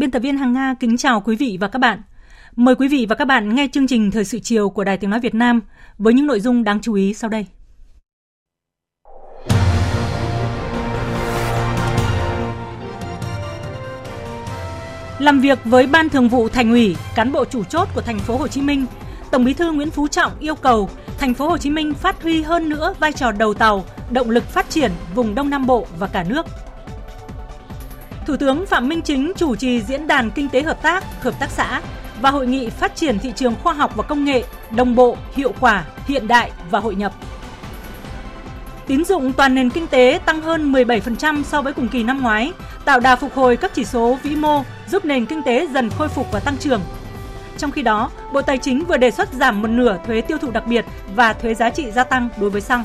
Biên tập viên Hằng Nga kính chào quý vị và các bạn. Mời quý vị và các bạn nghe chương trình Thời sự chiều của Đài Tiếng Nói Việt Nam với những nội dung đáng chú ý sau đây. Làm việc với Ban Thường vụ Thành ủy, cán bộ chủ chốt của thành phố Hồ Chí Minh, Tổng Bí thư Nguyễn Phú Trọng yêu cầu thành phố Hồ Chí Minh phát huy hơn nữa vai trò đầu tàu, động lực phát triển vùng Đông Nam Bộ và cả nước. Thủ tướng Phạm Minh Chính chủ trì diễn đàn kinh tế hợp tác, hợp tác xã và hội nghị phát triển thị trường khoa học và công nghệ đồng bộ, hiệu quả, hiện đại và hội nhập. Tín dụng toàn nền kinh tế tăng hơn 17% so với cùng kỳ năm ngoái, tạo đà phục hồi các chỉ số vĩ mô, giúp nền kinh tế dần khôi phục và tăng trưởng. Trong khi đó, Bộ Tài chính vừa đề xuất giảm một nửa thuế tiêu thụ đặc biệt và thuế giá trị gia tăng đối với xăng.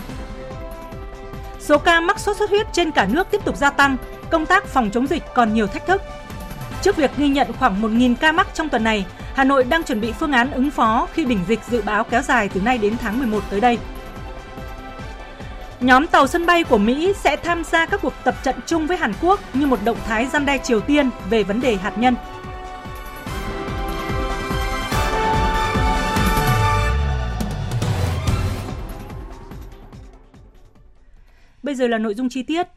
Số ca mắc sốt xuất huyết trên cả nước tiếp tục gia tăng, công tác phòng chống dịch còn nhiều thách thức. Trước việc ghi nhận khoảng 1.000 ca mắc trong tuần này, Hà Nội đang chuẩn bị phương án ứng phó khi đỉnh dịch dự báo kéo dài từ nay đến tháng 11 tới đây. Nhóm tàu sân bay của Mỹ sẽ tham gia các cuộc tập trận chung với Hàn Quốc như một động thái gian đe Triều Tiên về vấn đề hạt nhân. Bây giờ là nội dung chi tiết.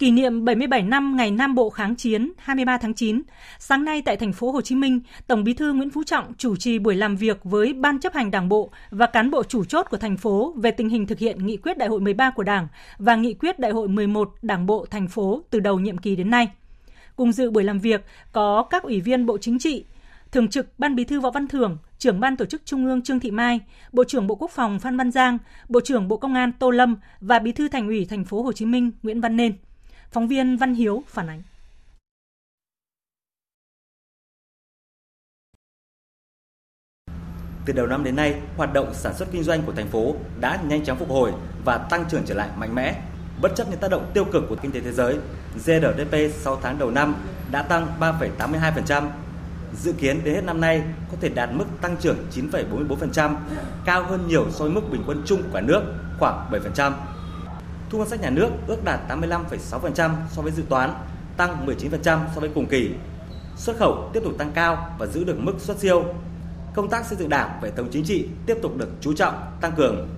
Kỷ niệm 77 năm ngày Nam Bộ kháng chiến 23 tháng 9, sáng nay tại thành phố Hồ Chí Minh, Tổng Bí thư Nguyễn Phú Trọng chủ trì buổi làm việc với Ban chấp hành Đảng bộ và cán bộ chủ chốt của thành phố về tình hình thực hiện nghị quyết Đại hội 13 của Đảng và nghị quyết Đại hội 11 Đảng bộ thành phố từ đầu nhiệm kỳ đến nay. Cùng dự buổi làm việc có các ủy viên Bộ Chính trị, Thường trực Ban Bí thư Võ Văn Thưởng, trưởng Ban Tổ chức Trung ương Trương Thị Mai, Bộ trưởng Bộ Quốc phòng Phan Văn Giang, Bộ trưởng Bộ Công an Tô Lâm và Bí thư Thành ủy Thành phố Hồ Chí Minh Nguyễn Văn Nên. Phóng viên Văn Hiếu phản ánh. Từ đầu năm đến nay, hoạt động sản xuất kinh doanh của thành phố đã nhanh chóng phục hồi và tăng trưởng trở lại mạnh mẽ. Bất chấp những tác động tiêu cực của kinh tế thế giới, GDP 6 tháng đầu năm đã tăng 3,82%. Dự kiến đến hết năm nay có thể đạt mức tăng trưởng 9,44%, cao hơn nhiều so với mức bình quân chung của cả nước khoảng 7%. Thu ngân sách nhà nước ước đạt 85,6% so với dự toán, tăng 19% so với cùng kỳ. Xuất khẩu tiếp tục tăng cao và giữ được mức xuất siêu. Công tác xây dựng Đảng và hệ thống chính trị tiếp tục được chú trọng, tăng cường.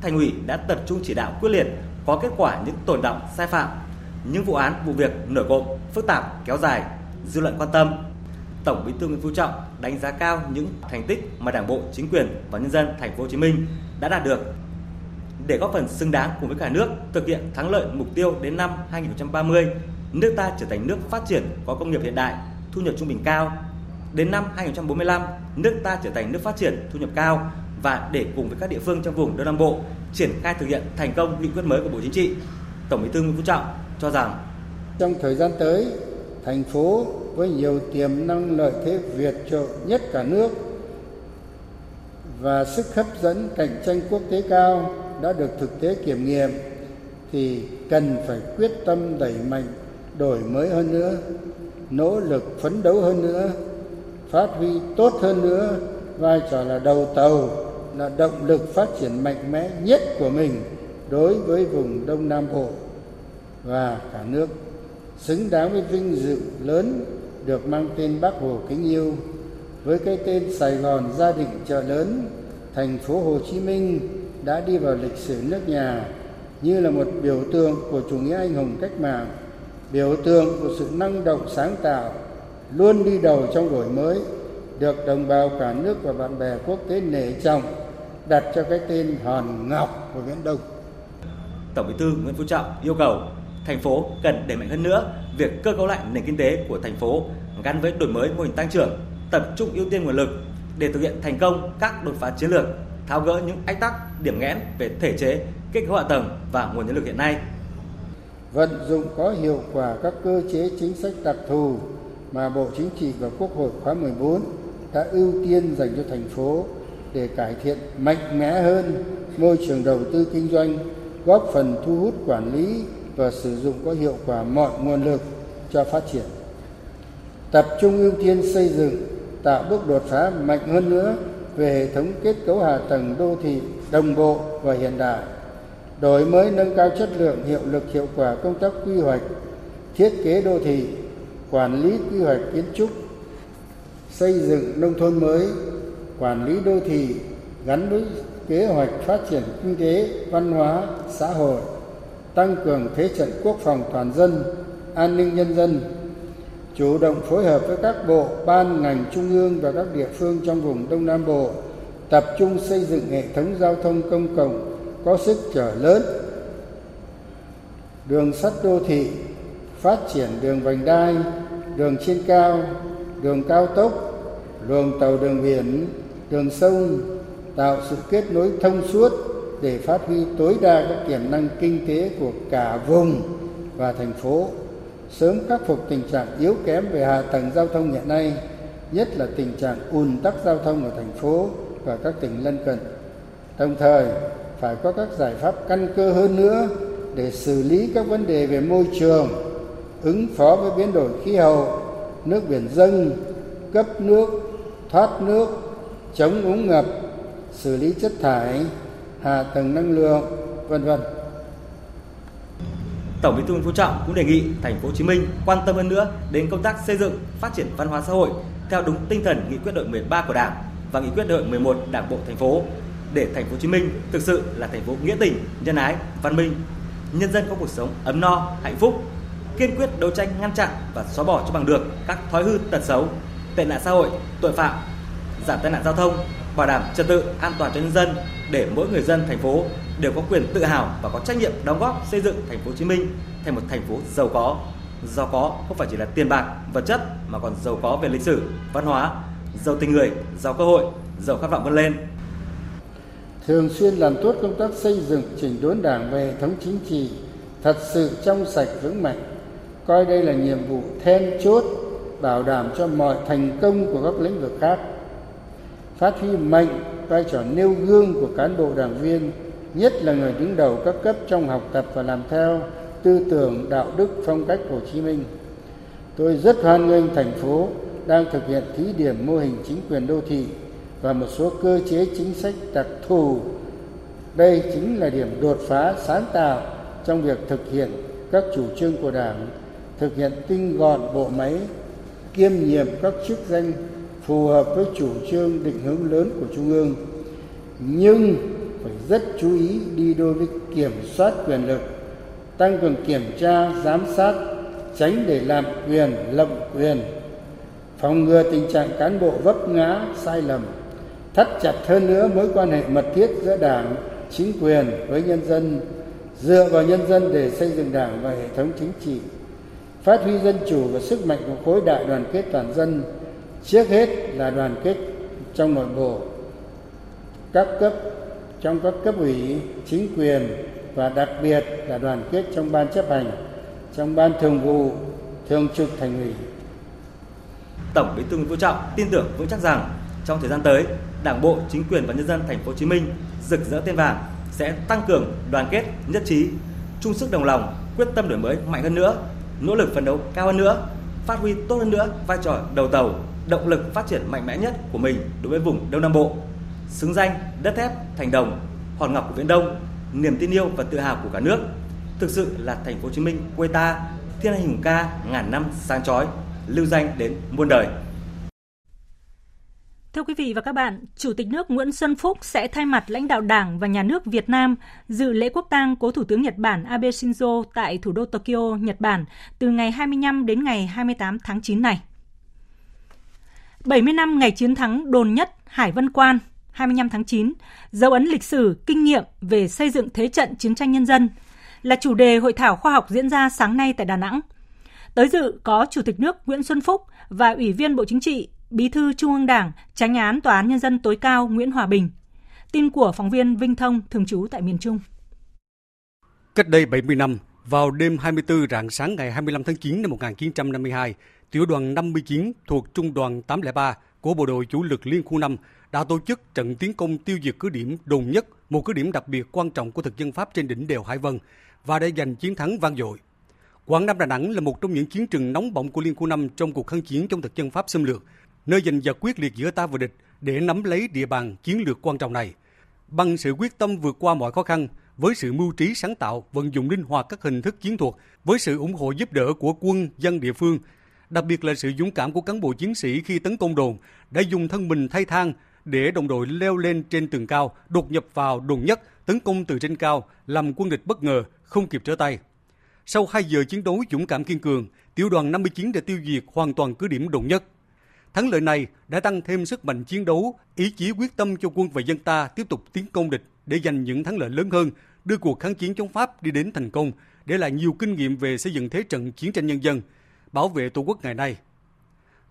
Thành ủy đã tập trung chỉ đạo quyết liệt, có kết quả những tồn động, sai phạm, những vụ án, vụ việc nổi cộng, phức tạp, kéo dài, dư luận quan tâm. Tổng Bí thư Nguyễn Phú Trọng đánh giá cao những thành tích mà Đảng bộ, chính quyền và nhân dân thành phố Hồ Chí Minh đã đạt được để góp phần xứng đáng cùng với cả nước thực hiện thắng lợi mục tiêu đến năm 2030, nước ta trở thành nước phát triển có công nghiệp hiện đại, thu nhập trung bình cao. Đến năm 2045, nước ta trở thành nước phát triển thu nhập cao và để cùng với các địa phương trong vùng Đông Nam Bộ triển khai thực hiện thành công nghị quyết mới của Bộ Chính trị. Tổng Bí thư Nguyễn Phú Trọng cho rằng trong thời gian tới, thành phố với nhiều tiềm năng lợi thế vượt trội nhất cả nước và sức hấp dẫn cạnh tranh quốc tế cao đã được thực tế kiểm nghiệm, thì cần phải quyết tâm đẩy mạnh, đổi mới hơn nữa, nỗ lực phấn đấu hơn nữa, phát huy tốt hơn nữa, vai trò là đầu tàu, là động lực phát triển mạnh mẽ nhất của mình đối với vùng đông nam bộ và cả nước. Xứng đáng với vinh dự lớn được mang tên bác hồ kính yêu, với cái tên sài gòn gia đình chợ lớn, thành phố hồ chí minh đã đi vào lịch sử nước nhà như là một biểu tượng của chủ nghĩa anh hùng cách mạng biểu tượng của sự năng động sáng tạo luôn đi đầu trong đổi mới được đồng bào cả nước và bạn bè quốc tế nể trọng đặt cho cái tên hòn ngọc của viễn đông. Tổng Bí thư Nguyễn Phú Trọng yêu cầu thành phố cần đẩy mạnh hơn nữa việc cơ cấu lại nền kinh tế của thành phố gắn với đổi mới mô hình tăng trưởng, tập trung ưu tiên nguồn lực để thực hiện thành công các đột phá chiến lược, tháo gỡ những ách tắc, điểm nghẽn về thể chế, kết cấu hạ tầng và nguồn nhân lực hiện nay. Vận dụng có hiệu quả các cơ chế chính sách đặc thù mà Bộ Chính trị và Quốc hội khóa 14 đã ưu tiên dành cho thành phố để cải thiện mạnh mẽ hơn môi trường đầu tư kinh doanh, góp phần thu hút quản lý và sử dụng có hiệu quả mọi nguồn lực cho phát triển. Tập trung ưu tiên xây dựng, tạo bước đột phá mạnh hơn nữa về hệ thống kết cấu hạ tầng đô thị đồng bộ và hiện đại, đổi mới nâng cao chất lượng hiệu lực hiệu quả công tác quy hoạch, thiết kế đô thị, quản lý quy hoạch kiến trúc, xây dựng nông thôn mới, quản lý đô thị gắn với kế hoạch phát triển kinh tế, văn hóa, xã hội, tăng cường thế trận quốc phòng toàn dân, an ninh nhân dân, chủ động phối hợp với các bộ, ban, ngành trung ương và các địa phương trong vùng Đông Nam Bộ, tập trung xây dựng hệ thống giao thông công cộng có sức trở lớn, đường sắt đô thị, phát triển đường vành đai, đường trên cao, đường cao tốc, luồng tàu đường biển, đường sông, tạo sự kết nối thông suốt để phát huy tối đa các tiềm năng kinh tế của cả vùng và thành phố sớm khắc phục tình trạng yếu kém về hạ tầng giao thông hiện nay, nhất là tình trạng ùn tắc giao thông ở thành phố và các tỉnh lân cận. Đồng thời, phải có các giải pháp căn cơ hơn nữa để xử lý các vấn đề về môi trường, ứng phó với biến đổi khí hậu, nước biển dâng, cấp nước, thoát nước, chống úng ngập, xử lý chất thải, hạ tầng năng lượng, vân vân. Tổng Bí thư Nguyễn Phú Trọng cũng đề nghị thành phố Hồ Chí Minh quan tâm hơn nữa đến công tác xây dựng, phát triển văn hóa xã hội theo đúng tinh thần nghị quyết đội 13 của Đảng và nghị quyết đội 11 Đảng bộ thành phố để thành phố Hồ Chí Minh thực sự là thành phố nghĩa tình, nhân ái, văn minh, nhân dân có cuộc sống ấm no, hạnh phúc, kiên quyết đấu tranh ngăn chặn và xóa bỏ cho bằng được các thói hư tật xấu, tệ nạn xã hội, tội phạm, giảm tai nạn giao thông, bảo đảm trật tự an toàn cho nhân dân để mỗi người dân thành phố đều có quyền tự hào và có trách nhiệm đóng góp xây dựng thành phố Hồ Chí Minh thành một thành phố giàu có. Giàu có không phải chỉ là tiền bạc, vật chất mà còn giàu có về lịch sử, văn hóa, giàu tình người, giàu cơ hội, giàu khát vọng vươn lên. Thường xuyên làm tốt công tác xây dựng chỉnh đốn Đảng về hệ thống chính trị thật sự trong sạch vững mạnh, coi đây là nhiệm vụ then chốt bảo đảm cho mọi thành công của các lĩnh vực khác phát huy mạnh vai trò nêu gương của cán bộ đảng viên nhất là người đứng đầu các cấp trong học tập và làm theo tư tưởng đạo đức phong cách Hồ Chí Minh. Tôi rất hoan nghênh thành phố đang thực hiện thí điểm mô hình chính quyền đô thị và một số cơ chế chính sách đặc thù. Đây chính là điểm đột phá sáng tạo trong việc thực hiện các chủ trương của Đảng, thực hiện tinh gọn bộ máy, kiêm nhiệm các chức danh phù hợp với chủ trương định hướng lớn của trung ương nhưng rất chú ý đi đôi với kiểm soát quyền lực, tăng cường kiểm tra, giám sát, tránh để làm quyền lộng quyền, phòng ngừa tình trạng cán bộ vấp ngã, sai lầm, thắt chặt hơn nữa mối quan hệ mật thiết giữa đảng, chính quyền với nhân dân, dựa vào nhân dân để xây dựng đảng và hệ thống chính trị, phát huy dân chủ và sức mạnh của khối đại đoàn kết toàn dân, trước hết là đoàn kết trong nội bộ, các cấp trong các cấp ủy, chính quyền và đặc biệt là đoàn kết trong ban chấp hành, trong ban thường vụ, thường trực thành ủy tổng bí thư nguyễn phú trọng tin tưởng vững chắc rằng trong thời gian tới, đảng bộ, chính quyền và nhân dân thành phố hồ chí minh rực rỡ tên vàng sẽ tăng cường đoàn kết, nhất trí, chung sức đồng lòng, quyết tâm đổi mới mạnh hơn nữa, nỗ lực phấn đấu cao hơn nữa, phát huy tốt hơn nữa vai trò đầu tàu, động lực phát triển mạnh mẽ nhất của mình đối với vùng Đông Nam Bộ. Xứng danh đất thép thành đồng, hòn ngọc của Viễn Đông, niềm tin yêu và tự hào của cả nước. Thực sự là thành phố Hồ Chí Minh quê ta, thiên anh hùng ca ngàn năm sáng chói, lưu danh đến muôn đời. Thưa quý vị và các bạn, Chủ tịch nước Nguyễn Xuân Phúc sẽ thay mặt lãnh đạo Đảng và Nhà nước Việt Nam dự lễ quốc tang cố Thủ tướng Nhật Bản Abe Shinzo tại thủ đô Tokyo, Nhật Bản từ ngày 25 đến ngày 28 tháng 9 này. 70 năm ngày chiến thắng đồn nhất Hải Vân Quan 25 tháng 9, dấu ấn lịch sử, kinh nghiệm về xây dựng thế trận chiến tranh nhân dân. là chủ đề hội thảo khoa học diễn ra sáng nay tại Đà Nẵng. Tới dự có Chủ tịch nước Nguyễn Xuân Phúc và Ủy viên Bộ Chính trị, Bí thư Trung ương Đảng, Tránh án Tòa án Nhân dân tối cao Nguyễn Hòa Bình. Tin của phóng viên Vinh Thông thường trú tại miền Trung. Cách đây 70 năm, vào đêm 24 rạng sáng ngày 25 tháng 9 năm 1952, tiểu đoàn 59 thuộc Trung đoàn 803 của Bộ đội Chủ lực Liên khu 5 đã tổ chức trận tiến công tiêu diệt cứ điểm đồn nhất, một cứ điểm đặc biệt quan trọng của thực dân Pháp trên đỉnh đèo Hải Vân và đã giành chiến thắng vang dội. Quảng Nam Đà Nẵng là một trong những chiến trường nóng bỏng của Liên khu năm trong cuộc kháng chiến chống thực dân Pháp xâm lược, nơi giành giật quyết liệt giữa ta và địch để nắm lấy địa bàn chiến lược quan trọng này. Bằng sự quyết tâm vượt qua mọi khó khăn, với sự mưu trí sáng tạo, vận dụng linh hoạt các hình thức chiến thuật, với sự ủng hộ giúp đỡ của quân, dân địa phương, đặc biệt là sự dũng cảm của cán bộ chiến sĩ khi tấn công đồn, đã dùng thân mình thay thang để đồng đội leo lên trên tường cao, đột nhập vào đồn nhất, tấn công từ trên cao, làm quân địch bất ngờ, không kịp trở tay. Sau 2 giờ chiến đấu dũng cảm kiên cường, tiểu đoàn 59 đã tiêu diệt hoàn toàn cứ điểm đồn nhất. Thắng lợi này đã tăng thêm sức mạnh chiến đấu, ý chí quyết tâm cho quân và dân ta tiếp tục tiến công địch để giành những thắng lợi lớn hơn, đưa cuộc kháng chiến chống Pháp đi đến thành công, để lại nhiều kinh nghiệm về xây dựng thế trận chiến tranh nhân dân, bảo vệ Tổ quốc ngày nay.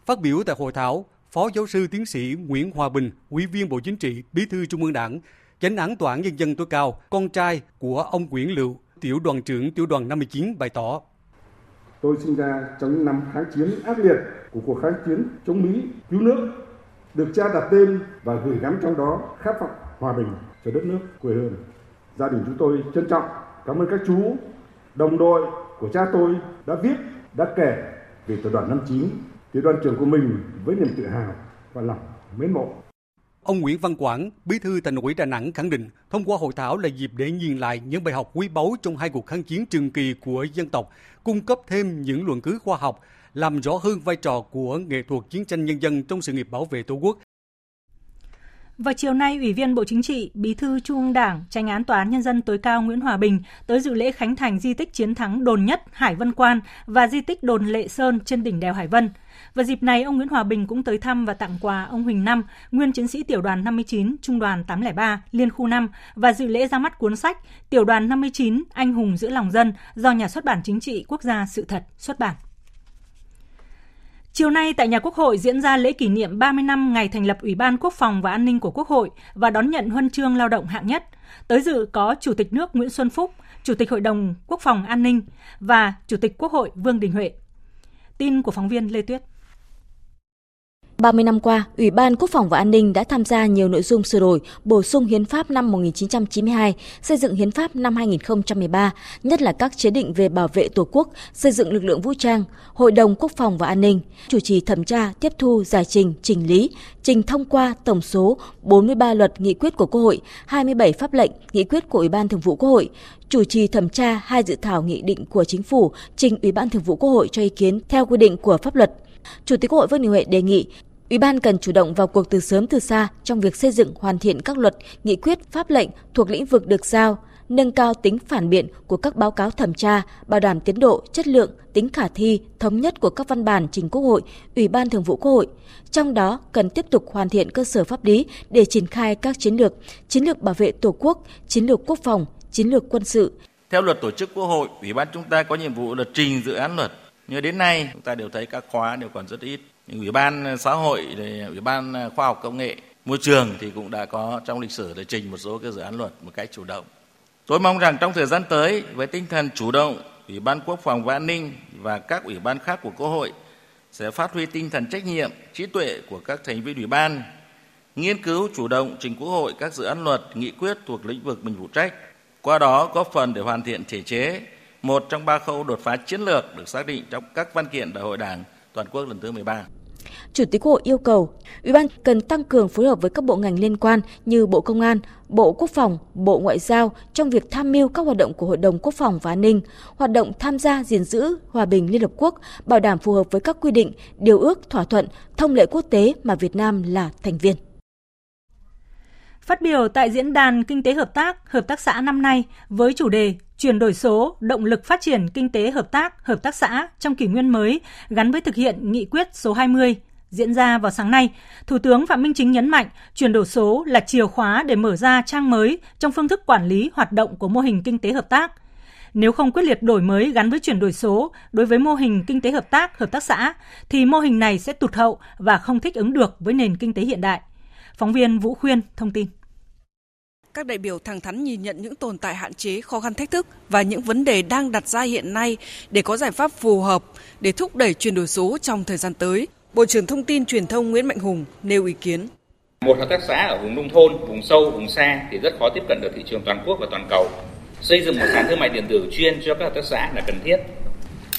Phát biểu tại hội thảo, Phó giáo sư tiến sĩ Nguyễn Hòa Bình, Ủy viên Bộ Chính trị, Bí thư Trung ương Đảng, Chánh án Tòa án Nhân dân tối cao, con trai của ông Nguyễn Lựu, tiểu đoàn trưởng tiểu đoàn 59 bày tỏ. Tôi sinh ra trong những năm kháng chiến ác liệt của cuộc kháng chiến chống Mỹ cứu nước, được cha đặt tên và gửi gắm trong đó khát vọng hòa bình cho đất nước quê hương. Gia đình chúng tôi trân trọng cảm ơn các chú, đồng đội của cha tôi đã viết, đã kể về tiểu đoàn 59 tiểu đoàn trưởng của mình với niềm tự hào và lòng mến mộ. Ông Nguyễn Văn Quảng, Bí thư Thành ủy Đà Nẵng khẳng định, thông qua hội thảo là dịp để nhìn lại những bài học quý báu trong hai cuộc kháng chiến trường kỳ của dân tộc, cung cấp thêm những luận cứ khoa học, làm rõ hơn vai trò của nghệ thuật chiến tranh nhân dân trong sự nghiệp bảo vệ Tổ quốc vào chiều nay, Ủy viên Bộ Chính trị, Bí thư Trung ương Đảng, Tranh án Tòa án Nhân dân tối cao Nguyễn Hòa Bình tới dự lễ khánh thành di tích chiến thắng đồn nhất Hải Vân Quan và di tích đồn Lệ Sơn trên đỉnh đèo Hải Vân. Và dịp này, ông Nguyễn Hòa Bình cũng tới thăm và tặng quà ông Huỳnh Năm, nguyên chiến sĩ tiểu đoàn 59, trung đoàn 803, liên khu 5 và dự lễ ra mắt cuốn sách Tiểu đoàn 59, Anh hùng giữa lòng dân do Nhà xuất bản Chính trị Quốc gia Sự thật xuất bản. Chiều nay tại nhà Quốc hội diễn ra lễ kỷ niệm 30 năm ngày thành lập Ủy ban Quốc phòng và An ninh của Quốc hội và đón nhận huân chương lao động hạng nhất. Tới dự có Chủ tịch nước Nguyễn Xuân Phúc, Chủ tịch Hội đồng Quốc phòng An ninh và Chủ tịch Quốc hội Vương Đình Huệ. Tin của phóng viên Lê Tuyết. 30 năm qua, Ủy ban Quốc phòng và An ninh đã tham gia nhiều nội dung sửa đổi, bổ sung hiến pháp năm 1992, xây dựng hiến pháp năm 2013, nhất là các chế định về bảo vệ Tổ quốc, xây dựng lực lượng vũ trang, Hội đồng Quốc phòng và An ninh, chủ trì thẩm tra, tiếp thu, giải trình, trình lý, trình thông qua tổng số 43 luật nghị quyết của Quốc hội, 27 pháp lệnh, nghị quyết của Ủy ban Thường vụ Quốc hội, chủ trì thẩm tra hai dự thảo nghị định của chính phủ trình Ủy ban Thường vụ Quốc hội cho ý kiến theo quy định của pháp luật. Chủ tịch Quốc hội Vương Đình Huệ đề nghị Ủy ban cần chủ động vào cuộc từ sớm từ xa trong việc xây dựng hoàn thiện các luật, nghị quyết, pháp lệnh thuộc lĩnh vực được giao, nâng cao tính phản biện của các báo cáo thẩm tra, bảo đảm tiến độ, chất lượng, tính khả thi, thống nhất của các văn bản trình Quốc hội, Ủy ban Thường vụ Quốc hội. Trong đó cần tiếp tục hoàn thiện cơ sở pháp lý để triển khai các chiến lược, chiến lược bảo vệ Tổ quốc, chiến lược quốc phòng, chiến lược quân sự. Theo luật tổ chức Quốc hội, Ủy ban chúng ta có nhiệm vụ là trình dự án luật. Nhưng đến nay chúng ta đều thấy các khóa đều còn rất ít ủy ban xã hội ủy ban khoa học công nghệ, môi trường thì cũng đã có trong lịch sử để trình một số cái dự án luật một cách chủ động tôi mong rằng trong thời gian tới, với tinh thần chủ động, ủy ban quốc phòng và an ninh và các ủy ban khác của quốc hội sẽ phát huy tinh thần trách nhiệm, trí tuệ của các thành viên ủy ban, nghiên cứu chủ động trình quốc hội các dự án luật, nghị quyết thuộc lĩnh vực mình phụ trách, qua đó góp phần để hoàn thiện thể chế, một trong ba khâu đột phá chiến lược được xác định trong các văn kiện đại hội đảng toàn quốc lần thứ 13. Chủ tịch Quốc hội yêu cầu Ủy ban cần tăng cường phối hợp với các bộ ngành liên quan như Bộ Công an, Bộ Quốc phòng, Bộ Ngoại giao trong việc tham mưu các hoạt động của Hội đồng Quốc phòng và An ninh, hoạt động tham gia gìn giữ hòa bình Liên Hợp Quốc, bảo đảm phù hợp với các quy định, điều ước, thỏa thuận, thông lệ quốc tế mà Việt Nam là thành viên. Phát biểu tại diễn đàn kinh tế hợp tác, hợp tác xã năm nay với chủ đề chuyển đổi số, động lực phát triển kinh tế hợp tác, hợp tác xã trong kỷ nguyên mới gắn với thực hiện nghị quyết số 20 diễn ra vào sáng nay, Thủ tướng Phạm Minh Chính nhấn mạnh chuyển đổi số là chìa khóa để mở ra trang mới trong phương thức quản lý hoạt động của mô hình kinh tế hợp tác. Nếu không quyết liệt đổi mới gắn với chuyển đổi số đối với mô hình kinh tế hợp tác, hợp tác xã, thì mô hình này sẽ tụt hậu và không thích ứng được với nền kinh tế hiện đại. Phóng viên Vũ Khuyên thông tin các đại biểu thẳng thắn nhìn nhận những tồn tại hạn chế, khó khăn thách thức và những vấn đề đang đặt ra hiện nay để có giải pháp phù hợp để thúc đẩy chuyển đổi số trong thời gian tới. Bộ trưởng Thông tin Truyền thông Nguyễn Mạnh Hùng nêu ý kiến. Một hợp tác xã ở vùng nông thôn, vùng sâu, vùng xa thì rất khó tiếp cận được thị trường toàn quốc và toàn cầu. Xây dựng một sàn thương mại điện tử chuyên cho các hợp tác xã là cần thiết.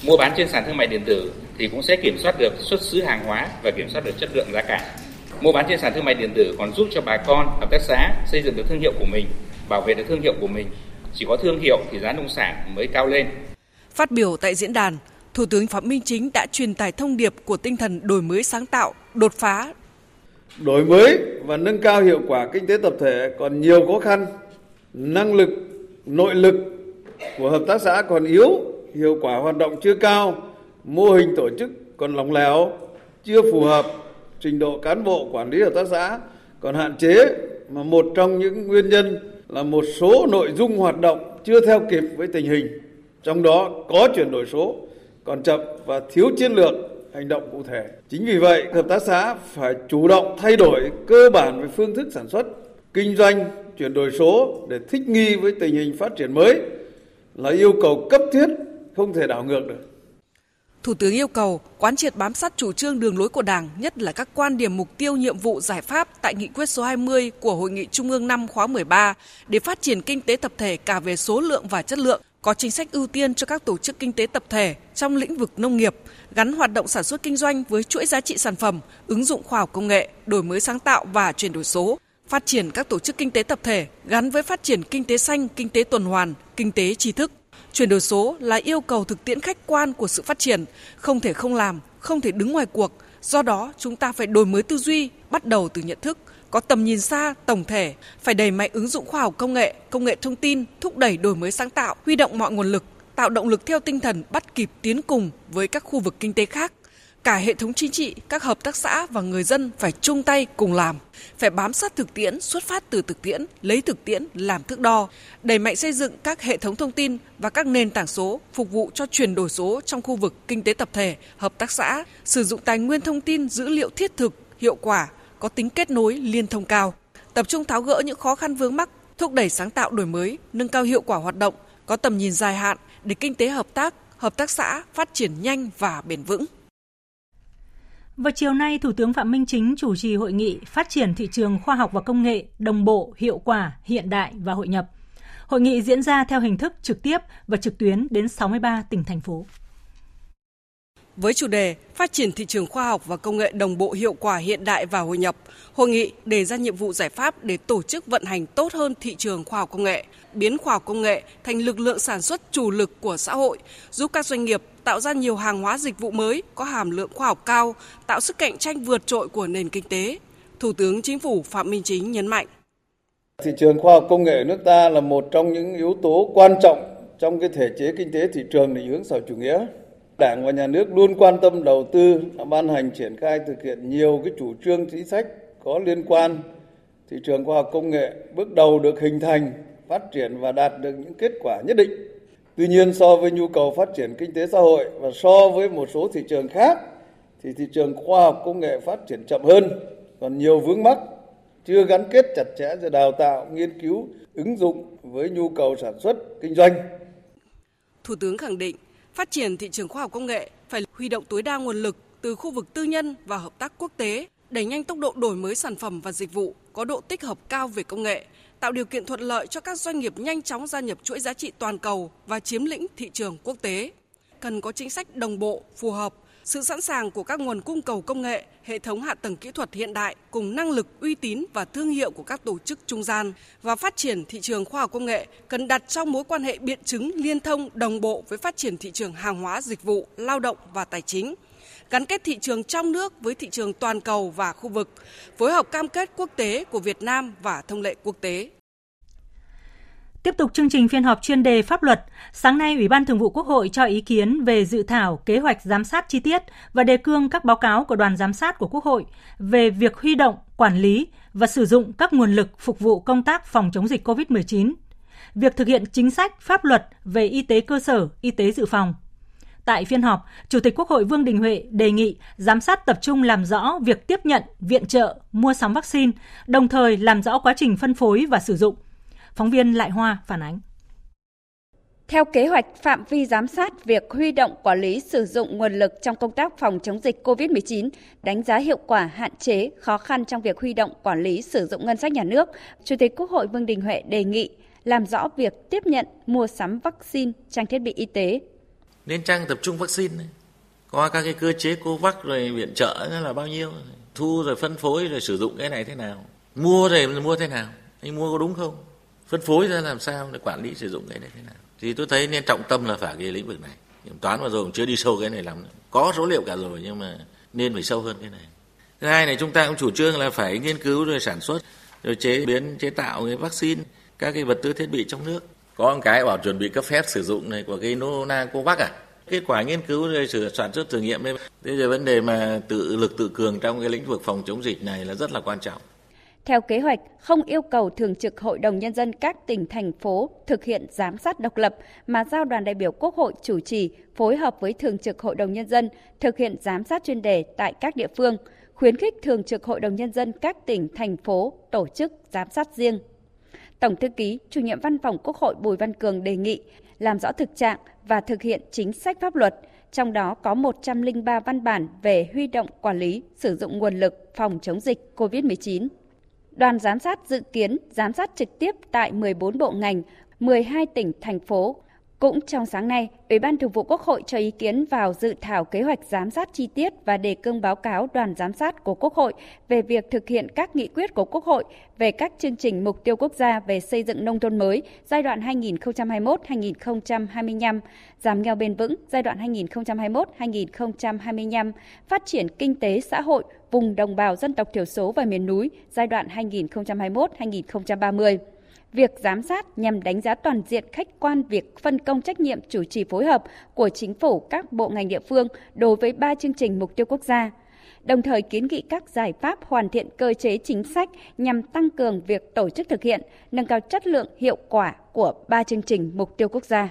Mua bán trên sàn thương mại điện tử thì cũng sẽ kiểm soát được xuất xứ hàng hóa và kiểm soát được chất lượng giá cả. Mua bán trên sàn thương mại điện tử còn giúp cho bà con, hợp tác xã xây dựng được thương hiệu của mình, bảo vệ được thương hiệu của mình. Chỉ có thương hiệu thì giá nông sản mới cao lên. Phát biểu tại diễn đàn, Thủ tướng Phạm Minh Chính đã truyền tải thông điệp của tinh thần đổi mới sáng tạo, đột phá. Đổi mới và nâng cao hiệu quả kinh tế tập thể còn nhiều khó khăn, năng lực, nội lực của hợp tác xã còn yếu, hiệu quả hoạt động chưa cao, mô hình tổ chức còn lỏng lẻo, chưa phù hợp trình độ cán bộ quản lý hợp tác xã còn hạn chế mà một trong những nguyên nhân là một số nội dung hoạt động chưa theo kịp với tình hình trong đó có chuyển đổi số còn chậm và thiếu chiến lược hành động cụ thể. Chính vì vậy, hợp tác xã phải chủ động thay đổi cơ bản về phương thức sản xuất, kinh doanh, chuyển đổi số để thích nghi với tình hình phát triển mới là yêu cầu cấp thiết không thể đảo ngược được. Thủ tướng yêu cầu quán triệt bám sát chủ trương đường lối của Đảng, nhất là các quan điểm mục tiêu nhiệm vụ giải pháp tại nghị quyết số 20 của Hội nghị Trung ương năm khóa 13 để phát triển kinh tế tập thể cả về số lượng và chất lượng, có chính sách ưu tiên cho các tổ chức kinh tế tập thể trong lĩnh vực nông nghiệp, gắn hoạt động sản xuất kinh doanh với chuỗi giá trị sản phẩm, ứng dụng khoa học công nghệ, đổi mới sáng tạo và chuyển đổi số, phát triển các tổ chức kinh tế tập thể gắn với phát triển kinh tế xanh, kinh tế tuần hoàn, kinh tế tri thức Chuyển đổi số là yêu cầu thực tiễn khách quan của sự phát triển, không thể không làm, không thể đứng ngoài cuộc. Do đó, chúng ta phải đổi mới tư duy, bắt đầu từ nhận thức, có tầm nhìn xa, tổng thể, phải đẩy mạnh ứng dụng khoa học công nghệ, công nghệ thông tin, thúc đẩy đổi mới sáng tạo, huy động mọi nguồn lực, tạo động lực theo tinh thần bắt kịp tiến cùng với các khu vực kinh tế khác. Cả hệ thống chính trị, các hợp tác xã và người dân phải chung tay cùng làm, phải bám sát thực tiễn, xuất phát từ thực tiễn, lấy thực tiễn làm thước đo, đẩy mạnh xây dựng các hệ thống thông tin và các nền tảng số phục vụ cho chuyển đổi số trong khu vực kinh tế tập thể, hợp tác xã, sử dụng tài nguyên thông tin dữ liệu thiết thực, hiệu quả, có tính kết nối liên thông cao, tập trung tháo gỡ những khó khăn vướng mắc, thúc đẩy sáng tạo đổi mới, nâng cao hiệu quả hoạt động, có tầm nhìn dài hạn để kinh tế hợp tác, hợp tác xã phát triển nhanh và bền vững. Vào chiều nay, Thủ tướng Phạm Minh Chính chủ trì hội nghị phát triển thị trường khoa học và công nghệ đồng bộ, hiệu quả, hiện đại và hội nhập. Hội nghị diễn ra theo hình thức trực tiếp và trực tuyến đến 63 tỉnh thành phố. Với chủ đề Phát triển thị trường khoa học và công nghệ đồng bộ hiệu quả hiện đại và hội nhập, hội nghị đề ra nhiệm vụ giải pháp để tổ chức vận hành tốt hơn thị trường khoa học công nghệ, biến khoa học công nghệ thành lực lượng sản xuất chủ lực của xã hội, giúp các doanh nghiệp tạo ra nhiều hàng hóa dịch vụ mới có hàm lượng khoa học cao, tạo sức cạnh tranh vượt trội của nền kinh tế. Thủ tướng Chính phủ Phạm Minh Chính nhấn mạnh. Thị trường khoa học công nghệ nước ta là một trong những yếu tố quan trọng trong cái thể chế kinh tế thị trường định hướng xã chủ nghĩa. Đảng và nhà nước luôn quan tâm đầu tư, ban hành triển khai thực hiện nhiều cái chủ trương chính sách có liên quan. Thị trường khoa học công nghệ bước đầu được hình thành, phát triển và đạt được những kết quả nhất định. Tuy nhiên so với nhu cầu phát triển kinh tế xã hội và so với một số thị trường khác thì thị trường khoa học công nghệ phát triển chậm hơn, còn nhiều vướng mắc chưa gắn kết chặt chẽ giữa đào tạo, nghiên cứu, ứng dụng với nhu cầu sản xuất, kinh doanh. Thủ tướng khẳng định, phát triển thị trường khoa học công nghệ phải huy động tối đa nguồn lực từ khu vực tư nhân và hợp tác quốc tế, đẩy nhanh tốc độ đổi mới sản phẩm và dịch vụ có độ tích hợp cao về công nghệ, tạo điều kiện thuận lợi cho các doanh nghiệp nhanh chóng gia nhập chuỗi giá trị toàn cầu và chiếm lĩnh thị trường quốc tế. Cần có chính sách đồng bộ, phù hợp, sự sẵn sàng của các nguồn cung cầu công nghệ, hệ thống hạ tầng kỹ thuật hiện đại cùng năng lực uy tín và thương hiệu của các tổ chức trung gian và phát triển thị trường khoa học công nghệ cần đặt trong mối quan hệ biện chứng liên thông đồng bộ với phát triển thị trường hàng hóa dịch vụ, lao động và tài chính gắn kết thị trường trong nước với thị trường toàn cầu và khu vực, phối hợp cam kết quốc tế của Việt Nam và thông lệ quốc tế. Tiếp tục chương trình phiên họp chuyên đề pháp luật, sáng nay Ủy ban Thường vụ Quốc hội cho ý kiến về dự thảo kế hoạch giám sát chi tiết và đề cương các báo cáo của đoàn giám sát của Quốc hội về việc huy động, quản lý và sử dụng các nguồn lực phục vụ công tác phòng chống dịch COVID-19. việc thực hiện chính sách, pháp luật về y tế cơ sở, y tế dự phòng. Tại phiên họp, Chủ tịch Quốc hội Vương Đình Huệ đề nghị giám sát tập trung làm rõ việc tiếp nhận, viện trợ, mua sắm vaccine, đồng thời làm rõ quá trình phân phối và sử dụng. Phóng viên Lại Hoa phản ánh. Theo kế hoạch, phạm vi giám sát việc huy động quản lý sử dụng nguồn lực trong công tác phòng chống dịch COVID-19, đánh giá hiệu quả hạn chế, khó khăn trong việc huy động quản lý sử dụng ngân sách nhà nước, Chủ tịch Quốc hội Vương Đình Huệ đề nghị làm rõ việc tiếp nhận, mua sắm vaccine, trang thiết bị y tế. Nên trang tập trung vaccine. Qua các cái cơ chế COVAX rồi viện trợ là bao nhiêu, thu rồi phân phối rồi sử dụng cái này thế nào, mua rồi mua thế nào, anh mua có đúng không, phân phối ra làm sao để quản lý sử dụng cái này thế nào? Thì tôi thấy nên trọng tâm là phải cái lĩnh vực này. Kiểm toán mà rồi cũng chưa đi sâu cái này lắm. Có số liệu cả rồi nhưng mà nên phải sâu hơn cái này. Thứ hai này, chúng ta cũng chủ trương là phải nghiên cứu rồi sản xuất, rồi chế biến, chế tạo cái vaccine, các cái vật tư thiết bị trong nước. Có một cái bảo chuẩn bị cấp phép sử dụng này của cái Novavax à? Kết quả nghiên cứu rồi sự sản xuất thử nghiệm đây bây giờ vấn đề mà tự lực tự cường trong cái lĩnh vực phòng chống dịch này là rất là quan trọng theo kế hoạch, không yêu cầu Thường trực Hội đồng Nhân dân các tỉnh, thành phố thực hiện giám sát độc lập, mà giao đoàn đại biểu Quốc hội chủ trì phối hợp với Thường trực Hội đồng Nhân dân thực hiện giám sát chuyên đề tại các địa phương, khuyến khích Thường trực Hội đồng Nhân dân các tỉnh, thành phố tổ chức giám sát riêng. Tổng thư ký, chủ nhiệm văn phòng Quốc hội Bùi Văn Cường đề nghị làm rõ thực trạng và thực hiện chính sách pháp luật, trong đó có 103 văn bản về huy động quản lý, sử dụng nguồn lực phòng chống dịch COVID-19. Đoàn giám sát dự kiến giám sát trực tiếp tại 14 bộ ngành, 12 tỉnh, thành phố. Cũng trong sáng nay, Ủy ban Thường vụ Quốc hội cho ý kiến vào dự thảo kế hoạch giám sát chi tiết và đề cương báo cáo đoàn giám sát của Quốc hội về việc thực hiện các nghị quyết của Quốc hội về các chương trình mục tiêu quốc gia về xây dựng nông thôn mới giai đoạn 2021-2025, giảm nghèo bền vững giai đoạn 2021-2025, phát triển kinh tế xã hội vùng đồng bào dân tộc thiểu số và miền núi giai đoạn 2021-2030. Việc giám sát nhằm đánh giá toàn diện khách quan việc phân công trách nhiệm chủ trì phối hợp của chính phủ các bộ ngành địa phương đối với ba chương trình mục tiêu quốc gia, đồng thời kiến nghị các giải pháp hoàn thiện cơ chế chính sách nhằm tăng cường việc tổ chức thực hiện, nâng cao chất lượng hiệu quả của ba chương trình mục tiêu quốc gia.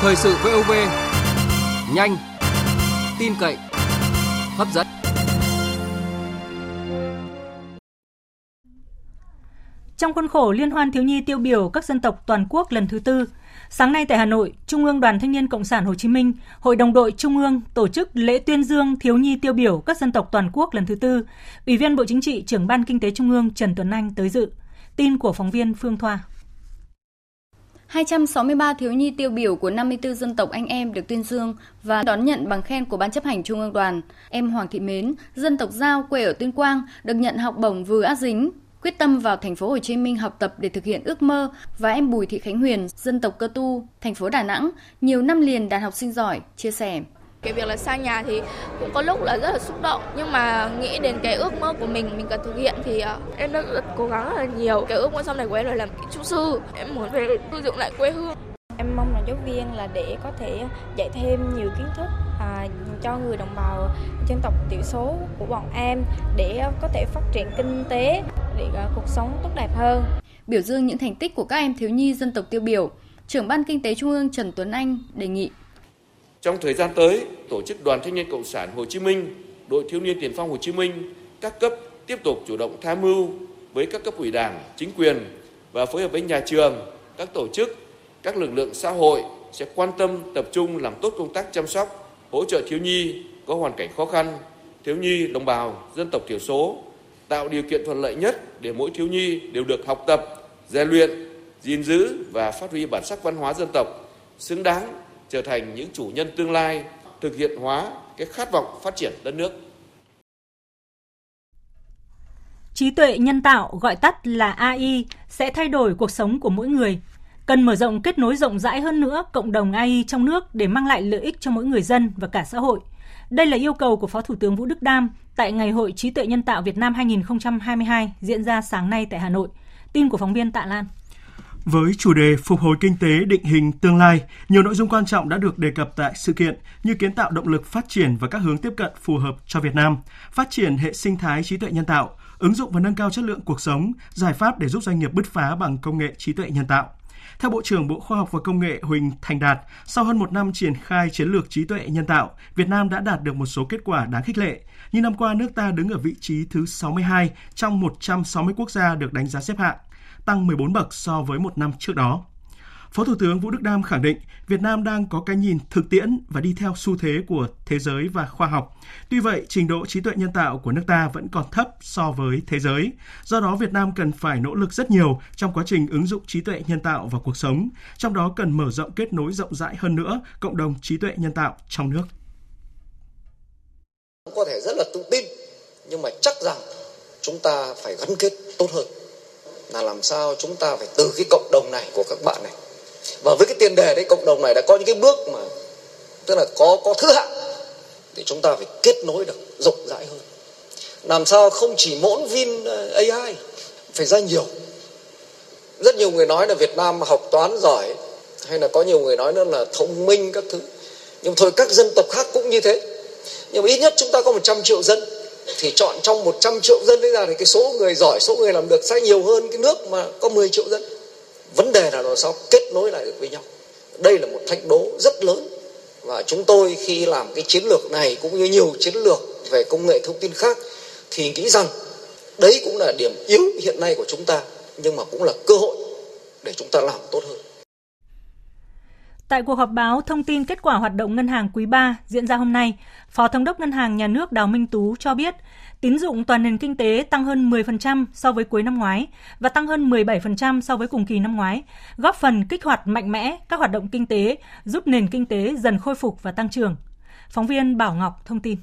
Thời sự VOV nhanh, tin cậy, hấp dẫn. Trong khuôn khổ Liên hoan thiếu nhi tiêu biểu các dân tộc toàn quốc lần thứ tư, sáng nay tại Hà Nội, Trung ương Đoàn Thanh niên Cộng sản Hồ Chí Minh, Hội đồng đội Trung ương tổ chức lễ tuyên dương thiếu nhi tiêu biểu các dân tộc toàn quốc lần thứ tư. Ủy viên Bộ Chính trị, trưởng Ban Kinh tế Trung ương Trần Tuấn Anh tới dự. Tin của phóng viên Phương Thoa. 263 thiếu nhi tiêu biểu của 54 dân tộc anh em được tuyên dương và đón nhận bằng khen của Ban chấp hành Trung ương đoàn. Em Hoàng Thị Mến, dân tộc Giao quê ở Tuyên Quang, được nhận học bổng vừa á dính, quyết tâm vào thành phố Hồ Chí Minh học tập để thực hiện ước mơ và em Bùi Thị Khánh Huyền, dân tộc Cơ Tu, thành phố Đà Nẵng, nhiều năm liền đạt học sinh giỏi, chia sẻ. Cái việc là xa nhà thì cũng có lúc là rất là xúc động nhưng mà nghĩ đến cái ước mơ của mình mình cần thực hiện thì uh, em rất, rất cố gắng rất là nhiều. Cái ước mơ sau này của em là làm kỹ sư sư. Em muốn về xây dựng lại quê hương. Em mong là giáo viên là để có thể dạy thêm nhiều kiến thức à, cho người đồng bào dân tộc thiểu số của bọn em để có thể phát triển kinh tế, để uh, cuộc sống tốt đẹp hơn. Biểu dương những thành tích của các em thiếu nhi dân tộc tiêu biểu, trưởng ban kinh tế trung ương Trần Tuấn Anh đề nghị trong thời gian tới, tổ chức Đoàn Thanh niên Cộng sản Hồ Chí Minh, Đội Thiếu niên Tiền phong Hồ Chí Minh, các cấp tiếp tục chủ động tham mưu với các cấp ủy Đảng, chính quyền và phối hợp với nhà trường, các tổ chức, các lực lượng xã hội sẽ quan tâm tập trung làm tốt công tác chăm sóc, hỗ trợ thiếu nhi có hoàn cảnh khó khăn, thiếu nhi đồng bào dân tộc thiểu số, tạo điều kiện thuận lợi nhất để mỗi thiếu nhi đều được học tập, rèn luyện, gìn giữ và phát huy bản sắc văn hóa dân tộc xứng đáng trở thành những chủ nhân tương lai, thực hiện hóa cái khát vọng phát triển đất nước. Trí tuệ nhân tạo gọi tắt là AI sẽ thay đổi cuộc sống của mỗi người. Cần mở rộng kết nối rộng rãi hơn nữa cộng đồng AI trong nước để mang lại lợi ích cho mỗi người dân và cả xã hội. Đây là yêu cầu của Phó Thủ tướng Vũ Đức Đam tại Ngày hội Trí tuệ nhân tạo Việt Nam 2022 diễn ra sáng nay tại Hà Nội. Tin của phóng viên Tạ Lan. Với chủ đề Phục hồi kinh tế định hình tương lai, nhiều nội dung quan trọng đã được đề cập tại sự kiện như kiến tạo động lực phát triển và các hướng tiếp cận phù hợp cho Việt Nam, phát triển hệ sinh thái trí tuệ nhân tạo, ứng dụng và nâng cao chất lượng cuộc sống, giải pháp để giúp doanh nghiệp bứt phá bằng công nghệ trí tuệ nhân tạo. Theo Bộ trưởng Bộ Khoa học và Công nghệ Huỳnh Thành Đạt, sau hơn một năm triển khai chiến lược trí tuệ nhân tạo, Việt Nam đã đạt được một số kết quả đáng khích lệ. Như năm qua, nước ta đứng ở vị trí thứ 62 trong 160 quốc gia được đánh giá xếp hạng, tăng 14 bậc so với một năm trước đó. Phó Thủ tướng Vũ Đức Đam khẳng định Việt Nam đang có cái nhìn thực tiễn và đi theo xu thế của thế giới và khoa học. Tuy vậy, trình độ trí tuệ nhân tạo của nước ta vẫn còn thấp so với thế giới. Do đó, Việt Nam cần phải nỗ lực rất nhiều trong quá trình ứng dụng trí tuệ nhân tạo vào cuộc sống, trong đó cần mở rộng kết nối rộng rãi hơn nữa cộng đồng trí tuệ nhân tạo trong nước. Có thể rất là tự tin, nhưng mà chắc rằng chúng ta phải gắn kết tốt hơn là làm sao chúng ta phải từ cái cộng đồng này của các bạn này. Và với cái tiền đề đấy, cộng đồng này đã có những cái bước mà, tức là có có thứ hạng thì chúng ta phải kết nối được, rộng rãi hơn. Làm sao không chỉ mỗi vin ờ, AI phải ra nhiều. Rất nhiều người nói là Việt Nam học toán giỏi, hay là có nhiều người nói nữa là thông minh các thứ. Nhưng thôi, các dân tộc khác cũng như thế. Nhưng mà ít nhất chúng ta có 100 triệu dân thì chọn trong 100 triệu dân đấy ra thì cái số người giỏi, số người làm được sẽ nhiều hơn cái nước mà có 10 triệu dân. Vấn đề là làm sao kết nối lại được với nhau. Đây là một thách đố rất lớn. Và chúng tôi khi làm cái chiến lược này cũng như nhiều chiến lược về công nghệ thông tin khác thì nghĩ rằng đấy cũng là điểm yếu hiện nay của chúng ta, nhưng mà cũng là cơ hội để chúng ta làm tốt hơn. Tại cuộc họp báo thông tin kết quả hoạt động ngân hàng quý 3 diễn ra hôm nay, Phó Thống đốc Ngân hàng Nhà nước Đào Minh Tú cho biết, tín dụng toàn nền kinh tế tăng hơn 10% so với cuối năm ngoái và tăng hơn 17% so với cùng kỳ năm ngoái, góp phần kích hoạt mạnh mẽ các hoạt động kinh tế, giúp nền kinh tế dần khôi phục và tăng trưởng. Phóng viên Bảo Ngọc thông tin.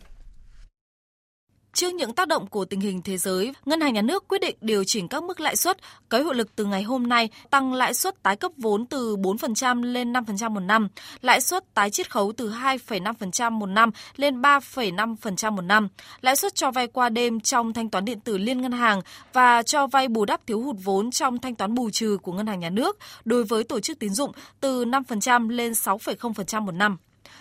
Trước những tác động của tình hình thế giới, Ngân hàng Nhà nước quyết định điều chỉnh các mức lãi suất có hiệu lực từ ngày hôm nay, tăng lãi suất tái cấp vốn từ 4% lên 5% một năm, lãi suất tái chiết khấu từ 2,5% một năm lên 3,5% một năm, lãi suất cho vay qua đêm trong thanh toán điện tử liên ngân hàng và cho vay bù đắp thiếu hụt vốn trong thanh toán bù trừ của Ngân hàng Nhà nước đối với tổ chức tín dụng từ 5% lên 6,0% một năm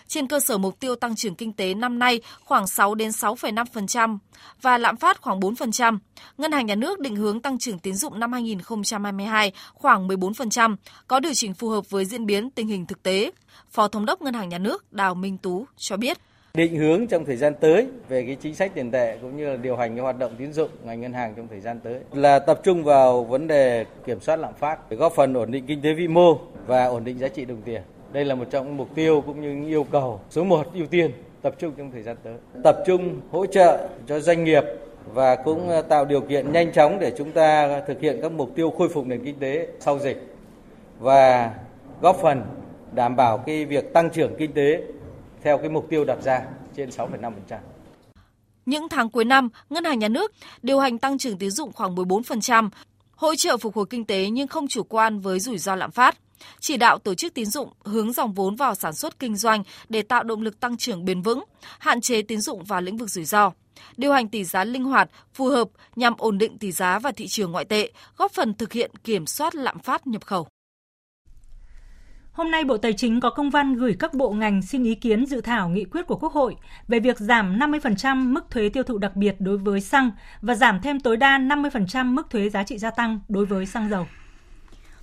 trên cơ sở mục tiêu tăng trưởng kinh tế năm nay khoảng 6 đến 6,5% và lạm phát khoảng 4%. Ngân hàng Nhà nước định hướng tăng trưởng tín dụng năm 2022 khoảng 14%, có điều chỉnh phù hợp với diễn biến tình hình thực tế. Phó Thống đốc Ngân hàng Nhà nước Đào Minh Tú cho biết định hướng trong thời gian tới về cái chính sách tiền tệ cũng như là điều hành cái hoạt động tín dụng ngành ngân hàng trong thời gian tới là tập trung vào vấn đề kiểm soát lạm phát để góp phần ổn định kinh tế vĩ mô và ổn định giá trị đồng tiền. Đây là một trong những mục tiêu cũng như những yêu cầu số 1 ưu tiên tập trung trong thời gian tới. Tập trung hỗ trợ cho doanh nghiệp và cũng ờ, tạo điều kiện nhanh chóng để chúng ta thực hiện các mục tiêu khôi phục nền kinh tế sau dịch và góp phần đảm bảo cái việc tăng trưởng kinh tế theo cái mục tiêu đặt ra trên 6,5%. Những tháng cuối năm, Ngân hàng Nhà nước điều hành tăng trưởng tín dụng khoảng 14%, hỗ trợ phục hồi kinh tế nhưng không chủ quan với rủi ro lạm phát chỉ đạo tổ chức tín dụng hướng dòng vốn vào sản xuất kinh doanh để tạo động lực tăng trưởng bền vững, hạn chế tín dụng vào lĩnh vực rủi ro điều hành tỷ giá linh hoạt, phù hợp nhằm ổn định tỷ giá và thị trường ngoại tệ, góp phần thực hiện kiểm soát lạm phát nhập khẩu. Hôm nay Bộ Tài chính có công văn gửi các bộ ngành xin ý kiến dự thảo nghị quyết của Quốc hội về việc giảm 50% mức thuế tiêu thụ đặc biệt đối với xăng và giảm thêm tối đa 50% mức thuế giá trị gia tăng đối với xăng dầu.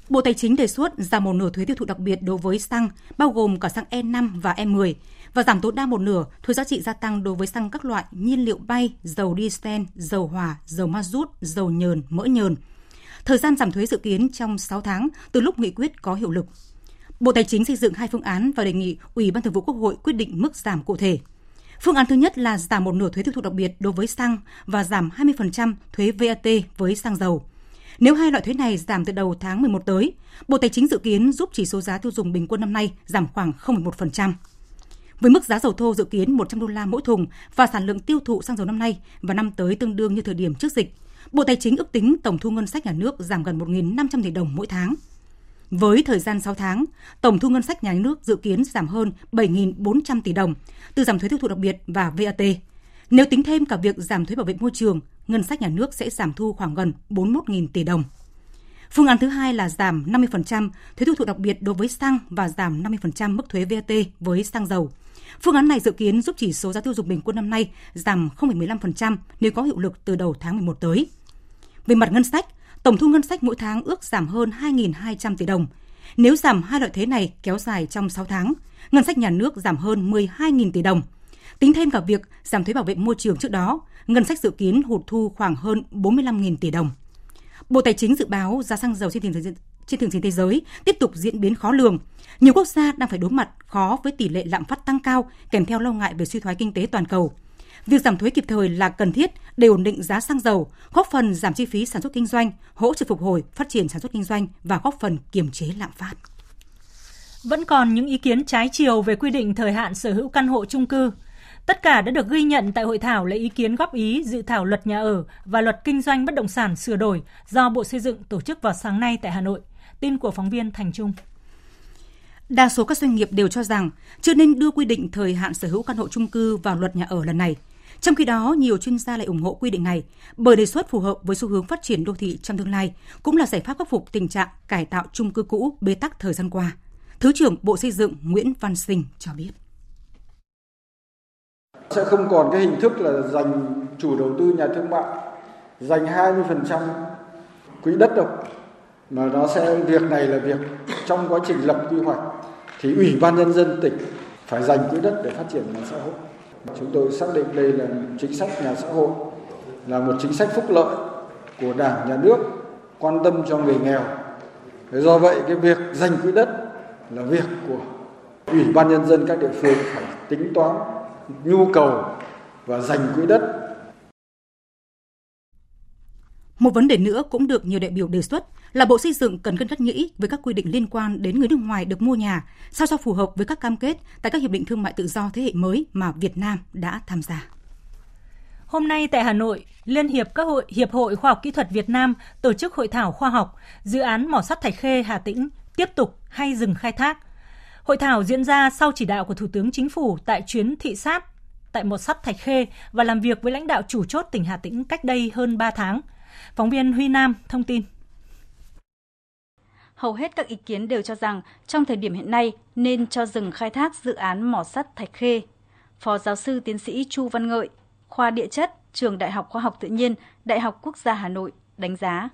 Bộ Tài chính đề xuất giảm một nửa thuế tiêu thụ đặc biệt đối với xăng, bao gồm cả xăng E5 và E10, và giảm tối đa một nửa thuế giá trị gia tăng đối với xăng các loại nhiên liệu bay, dầu diesel, dầu hỏa, dầu ma rút, dầu nhờn, mỡ nhờn. Thời gian giảm thuế dự kiến trong 6 tháng từ lúc nghị quyết có hiệu lực. Bộ Tài chính xây dựng hai phương án và đề nghị Ủy ban Thường vụ Quốc hội quyết định mức giảm cụ thể. Phương án thứ nhất là giảm một nửa thuế tiêu thụ đặc biệt đối với xăng và giảm 20% thuế VAT với xăng dầu. Nếu hai loại thuế này giảm từ đầu tháng 11 tới, Bộ Tài chính dự kiến giúp chỉ số giá tiêu dùng bình quân năm nay giảm khoảng 0,1%. Với mức giá dầu thô dự kiến 100 đô la mỗi thùng và sản lượng tiêu thụ xăng dầu năm nay và năm tới tương đương như thời điểm trước dịch, Bộ Tài chính ước tính tổng thu ngân sách nhà nước giảm gần 1.500 tỷ đồng mỗi tháng. Với thời gian 6 tháng, tổng thu ngân sách nhà nước dự kiến giảm hơn 7.400 tỷ đồng từ giảm thuế tiêu thụ đặc biệt và VAT. Nếu tính thêm cả việc giảm thuế bảo vệ môi trường, ngân sách nhà nước sẽ giảm thu khoảng gần 41.000 tỷ đồng. Phương án thứ hai là giảm 50% thuế tiêu thụ đặc biệt đối với xăng và giảm 50% mức thuế VAT với xăng dầu. Phương án này dự kiến giúp chỉ số giá tiêu dùng bình quân năm nay giảm 0,15% nếu có hiệu lực từ đầu tháng 11 tới. Về mặt ngân sách, tổng thu ngân sách mỗi tháng ước giảm hơn 2.200 tỷ đồng. Nếu giảm hai loại thế này kéo dài trong 6 tháng, ngân sách nhà nước giảm hơn 12.000 tỷ đồng. Tính thêm cả việc giảm thuế bảo vệ môi trường trước đó, ngân sách dự kiến hụt thu khoảng hơn 45.000 tỷ đồng. Bộ Tài chính dự báo giá xăng dầu trên thị trường trên thị trường thế giới tiếp tục diễn biến khó lường. Nhiều quốc gia đang phải đối mặt khó với tỷ lệ lạm phát tăng cao kèm theo lo ngại về suy thoái kinh tế toàn cầu. Việc giảm thuế kịp thời là cần thiết để ổn định giá xăng dầu, góp phần giảm chi phí sản xuất kinh doanh, hỗ trợ phục hồi, phát triển sản xuất kinh doanh và góp phần kiềm chế lạm phát. Vẫn còn những ý kiến trái chiều về quy định thời hạn sở hữu căn hộ chung cư. Tất cả đã được ghi nhận tại hội thảo lấy ý kiến góp ý dự thảo luật nhà ở và luật kinh doanh bất động sản sửa đổi do Bộ Xây dựng tổ chức vào sáng nay tại Hà Nội. Tin của phóng viên Thành Trung. Đa số các doanh nghiệp đều cho rằng chưa nên đưa quy định thời hạn sở hữu căn hộ chung cư vào luật nhà ở lần này. Trong khi đó, nhiều chuyên gia lại ủng hộ quy định này bởi đề xuất phù hợp với xu hướng phát triển đô thị trong tương lai, cũng là giải pháp khắc phục tình trạng cải tạo chung cư cũ bế tắc thời gian qua. Thứ trưởng Bộ Xây dựng Nguyễn Văn Sinh cho biết. Sẽ không còn cái hình thức là dành chủ đầu tư nhà thương mại, dành 20% quỹ đất đâu. Mà nó sẽ, việc này là việc trong quá trình lập quy hoạch thì ủy ban nhân dân tỉnh phải dành quỹ đất để phát triển nhà xã hội. Chúng tôi xác định đây là chính sách nhà xã hội, là một chính sách phúc lợi của đảng, nhà nước, quan tâm cho người nghèo. Do vậy, cái việc dành quỹ đất là việc của ủy ban nhân dân các địa phương phải tính toán nhu cầu và dành quỹ đất một vấn đề nữa cũng được nhiều đại biểu đề xuất là Bộ Xây dựng cần cân nhắc nghĩ với các quy định liên quan đến người nước ngoài được mua nhà, sao cho phù hợp với các cam kết tại các hiệp định thương mại tự do thế hệ mới mà Việt Nam đã tham gia. Hôm nay tại Hà Nội, Liên hiệp các hội Hiệp hội Khoa học Kỹ thuật Việt Nam tổ chức hội thảo khoa học dự án mỏ sắt Thạch Khê Hà Tĩnh tiếp tục hay dừng khai thác. Hội thảo diễn ra sau chỉ đạo của Thủ tướng Chính phủ tại chuyến thị sát tại một sắt Thạch Khê và làm việc với lãnh đạo chủ chốt tỉnh Hà Tĩnh cách đây hơn 3 tháng. Phóng viên Huy Nam thông tin hầu hết các ý kiến đều cho rằng trong thời điểm hiện nay nên cho dừng khai thác dự án mỏ sắt Thạch Khê. Phó giáo sư tiến sĩ Chu Văn Ngợi, khoa địa chất, trường Đại học Khoa học Tự nhiên, Đại học Quốc gia Hà Nội đánh giá.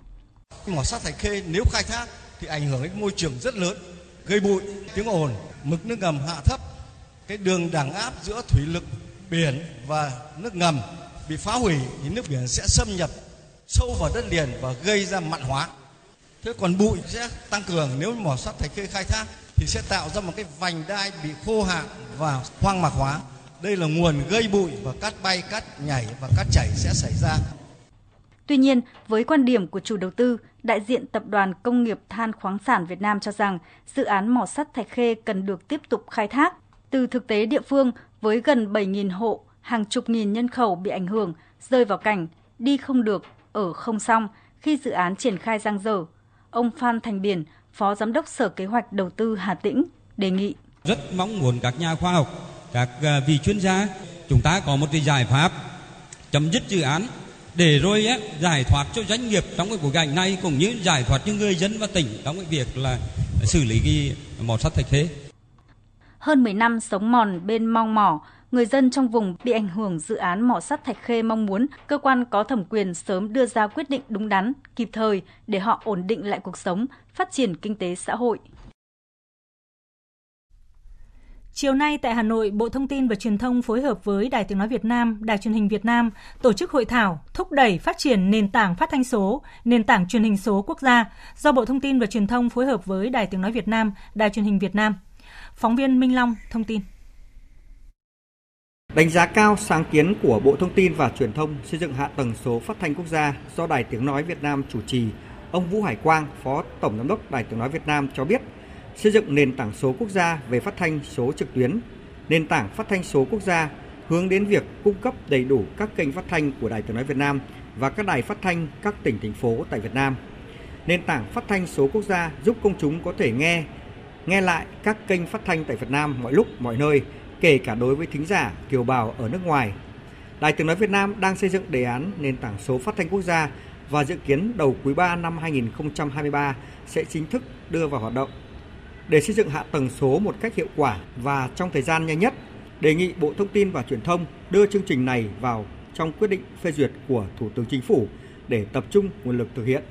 Mỏ sắt Thạch Khê nếu khai thác thì ảnh hưởng đến môi trường rất lớn, gây bụi, tiếng ồn, mực nước ngầm hạ thấp, cái đường đẳng áp giữa thủy lực biển và nước ngầm bị phá hủy thì nước biển sẽ xâm nhập sâu vào đất liền và gây ra mặn hóa. Thế còn bụi sẽ tăng cường nếu mỏ sắt thạch khê khai thác thì sẽ tạo ra một cái vành đai bị khô hạn và hoang mạc hóa. Đây là nguồn gây bụi và cát bay cát nhảy và cát chảy sẽ xảy ra. Tuy nhiên, với quan điểm của chủ đầu tư, đại diện Tập đoàn Công nghiệp Than khoáng sản Việt Nam cho rằng dự án mỏ sắt Thạch Khê cần được tiếp tục khai thác. Từ thực tế địa phương, với gần 7.000 hộ, hàng chục nghìn nhân khẩu bị ảnh hưởng, rơi vào cảnh đi không được, ở không xong khi dự án triển khai giang dở, Ông Phan Thành Biển, Phó Giám đốc Sở Kế hoạch Đầu tư Hà Tĩnh, đề nghị. Rất mong muốn các nhà khoa học, các à, vị chuyên gia, chúng ta có một cái giải pháp chấm dứt dự án để rồi á, giải thoát cho doanh nghiệp trong cái cuộc cảnh này cũng như giải thoát cho người dân và tỉnh trong cái việc là xử lý cái mỏ sắt thạch thế. Hơn 10 năm sống mòn bên mong mỏ, người dân trong vùng bị ảnh hưởng dự án mỏ sắt Thạch Khê mong muốn cơ quan có thẩm quyền sớm đưa ra quyết định đúng đắn, kịp thời để họ ổn định lại cuộc sống, phát triển kinh tế xã hội. Chiều nay tại Hà Nội, Bộ Thông tin và Truyền thông phối hợp với Đài Tiếng Nói Việt Nam, Đài Truyền hình Việt Nam tổ chức hội thảo thúc đẩy phát triển nền tảng phát thanh số, nền tảng truyền hình số quốc gia do Bộ Thông tin và Truyền thông phối hợp với Đài Tiếng Nói Việt Nam, Đài Truyền hình Việt Nam. Phóng viên Minh Long thông tin. Đánh giá cao sáng kiến của Bộ Thông tin và Truyền thông xây dựng hạ tầng số phát thanh quốc gia do Đài Tiếng Nói Việt Nam chủ trì, ông Vũ Hải Quang, Phó Tổng Giám đốc Đài Tiếng Nói Việt Nam cho biết, xây dựng nền tảng số quốc gia về phát thanh số trực tuyến, nền tảng phát thanh số quốc gia hướng đến việc cung cấp đầy đủ các kênh phát thanh của Đài Tiếng Nói Việt Nam và các đài phát thanh các tỉnh thành phố tại Việt Nam. Nền tảng phát thanh số quốc gia giúp công chúng có thể nghe, nghe lại các kênh phát thanh tại Việt Nam mọi lúc, mọi nơi – kể cả đối với thính giả kiều bào ở nước ngoài. Đài Tiếng Nói Việt Nam đang xây dựng đề án nền tảng số phát thanh quốc gia và dự kiến đầu quý 3 năm 2023 sẽ chính thức đưa vào hoạt động. Để xây dựng hạ tầng số một cách hiệu quả và trong thời gian nhanh nhất, đề nghị Bộ Thông tin và Truyền thông đưa chương trình này vào trong quyết định phê duyệt của Thủ tướng Chính phủ để tập trung nguồn lực thực hiện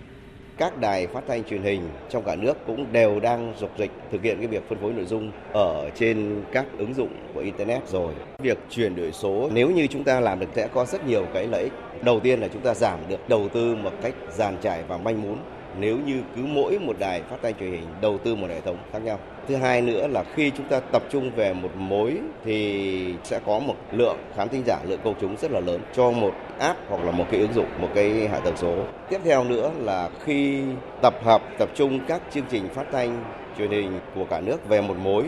các đài phát thanh truyền hình trong cả nước cũng đều đang dục dịch thực hiện cái việc phân phối nội dung ở trên các ứng dụng của internet rồi. Việc chuyển đổi số nếu như chúng ta làm được sẽ có rất nhiều cái lợi ích. Đầu tiên là chúng ta giảm được đầu tư một cách giàn trải và manh mún nếu như cứ mỗi một đài phát thanh truyền hình đầu tư một hệ thống khác nhau. Thứ hai nữa là khi chúng ta tập trung về một mối thì sẽ có một lượng khán thính giả, lượng công chúng rất là lớn cho một app hoặc là một cái ứng dụng, một cái hạ tầng số. Tiếp theo nữa là khi tập hợp, tập trung các chương trình phát thanh truyền hình của cả nước về một mối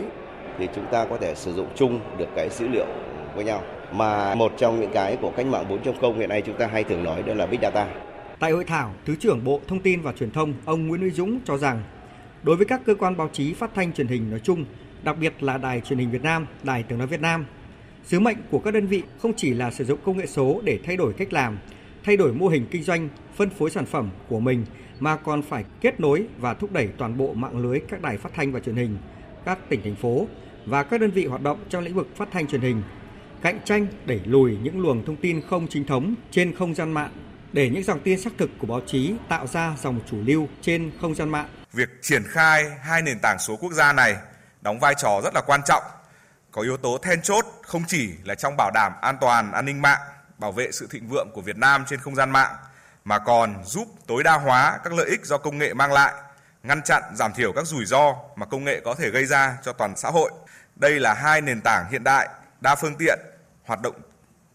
thì chúng ta có thể sử dụng chung được cái dữ liệu với nhau. Mà một trong những cái của cách mạng 4.0 hiện nay chúng ta hay thường nói đó là Big Data. Tại hội thảo, Thứ trưởng Bộ Thông tin và Truyền thông ông Nguyễn Uy Dũng cho rằng đối với các cơ quan báo chí phát thanh truyền hình nói chung, đặc biệt là Đài truyền hình Việt Nam, Đài tiếng nói Việt Nam, sứ mệnh của các đơn vị không chỉ là sử dụng công nghệ số để thay đổi cách làm, thay đổi mô hình kinh doanh, phân phối sản phẩm của mình mà còn phải kết nối và thúc đẩy toàn bộ mạng lưới các đài phát thanh và truyền hình, các tỉnh thành phố và các đơn vị hoạt động trong lĩnh vực phát thanh truyền hình, cạnh tranh đẩy lùi những luồng thông tin không chính thống trên không gian mạng để những dòng tin xác thực của báo chí tạo ra dòng chủ lưu trên không gian mạng. Việc triển khai hai nền tảng số quốc gia này đóng vai trò rất là quan trọng, có yếu tố then chốt không chỉ là trong bảo đảm an toàn an ninh mạng, bảo vệ sự thịnh vượng của Việt Nam trên không gian mạng mà còn giúp tối đa hóa các lợi ích do công nghệ mang lại, ngăn chặn giảm thiểu các rủi ro mà công nghệ có thể gây ra cho toàn xã hội. Đây là hai nền tảng hiện đại, đa phương tiện, hoạt động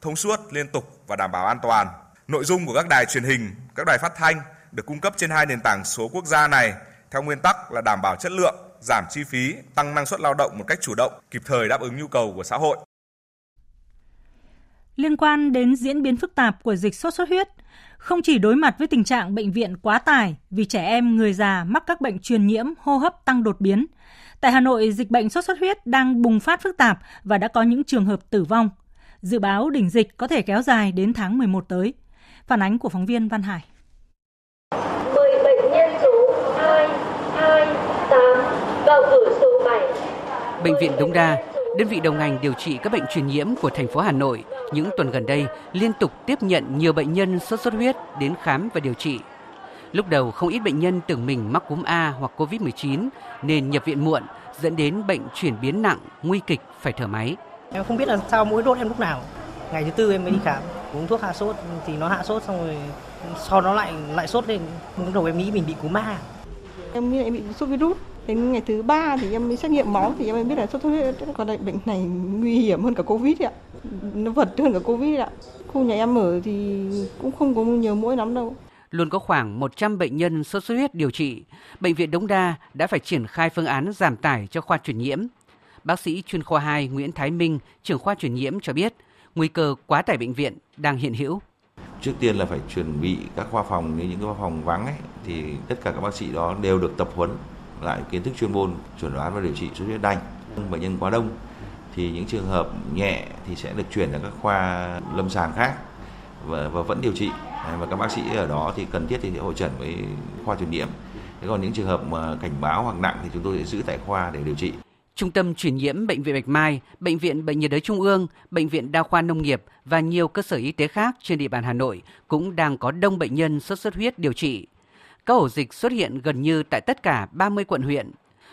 thông suốt, liên tục và đảm bảo an toàn Nội dung của các đài truyền hình, các đài phát thanh được cung cấp trên hai nền tảng số quốc gia này theo nguyên tắc là đảm bảo chất lượng, giảm chi phí, tăng năng suất lao động một cách chủ động, kịp thời đáp ứng nhu cầu của xã hội. Liên quan đến diễn biến phức tạp của dịch sốt xuất huyết, không chỉ đối mặt với tình trạng bệnh viện quá tải vì trẻ em, người già mắc các bệnh truyền nhiễm hô hấp tăng đột biến. Tại Hà Nội, dịch bệnh sốt xuất huyết đang bùng phát phức tạp và đã có những trường hợp tử vong. Dự báo đỉnh dịch có thể kéo dài đến tháng 11 tới. Phản ánh của phóng viên Văn Hải. 10 bệnh nhân số 228 vào cửa số 7. Bệnh viện Đống Đa, đơn vị đồng ngành điều trị các bệnh truyền nhiễm của thành phố Hà Nội, những tuần gần đây liên tục tiếp nhận nhiều bệnh nhân sốt xuất huyết đến khám và điều trị. Lúc đầu không ít bệnh nhân tưởng mình mắc cúm A hoặc Covid-19 nên nhập viện muộn, dẫn đến bệnh chuyển biến nặng, nguy kịch phải thở máy. Em không biết là sao mũi đốt em lúc nào. Ngày thứ tư em mới đi khám uống thuốc hạ sốt thì nó hạ sốt xong rồi sau đó lại lại sốt lên lúc đầu em nghĩ mình bị cúm ma em nghĩ em bị sốt virus đến ngày thứ ba thì em mới xét nghiệm máu thì em mới biết là sốt xuất huyết còn lại bệnh này nguy hiểm hơn cả covid ạ. Nó vật hơn cả covid ạ. Khu nhà em ở thì cũng không có nhiều mũi lắm đâu. Luôn có khoảng 100 bệnh nhân sốt xuất huyết điều trị, bệnh viện Đống Đa đã phải triển khai phương án giảm tải cho khoa truyền nhiễm. Bác sĩ chuyên khoa 2 Nguyễn Thái Minh, trưởng khoa truyền nhiễm cho biết, nguy cơ quá tải bệnh viện đang hiện hữu. Trước tiên là phải chuẩn bị các khoa phòng, như những khoa phòng vắng ấy, thì tất cả các bác sĩ đó đều được tập huấn lại kiến thức chuyên môn chuẩn đoán và điều trị sốt huyết đanh. Bệnh nhân quá đông thì những trường hợp nhẹ thì sẽ được chuyển sang các khoa lâm sàng khác và, và vẫn điều trị và các bác sĩ ở đó thì cần thiết thì sẽ hội trần với khoa truyền nhiễm. Thế còn những trường hợp mà cảnh báo hoặc nặng thì chúng tôi sẽ giữ tại khoa để điều trị. Trung tâm truyền nhiễm Bệnh viện Bạch Mai, Bệnh viện Bệnh nhiệt đới Trung ương, Bệnh viện Đa khoa Nông nghiệp và nhiều cơ sở y tế khác trên địa bàn Hà Nội cũng đang có đông bệnh nhân sốt xuất huyết điều trị. Các ổ dịch xuất hiện gần như tại tất cả 30 quận huyện.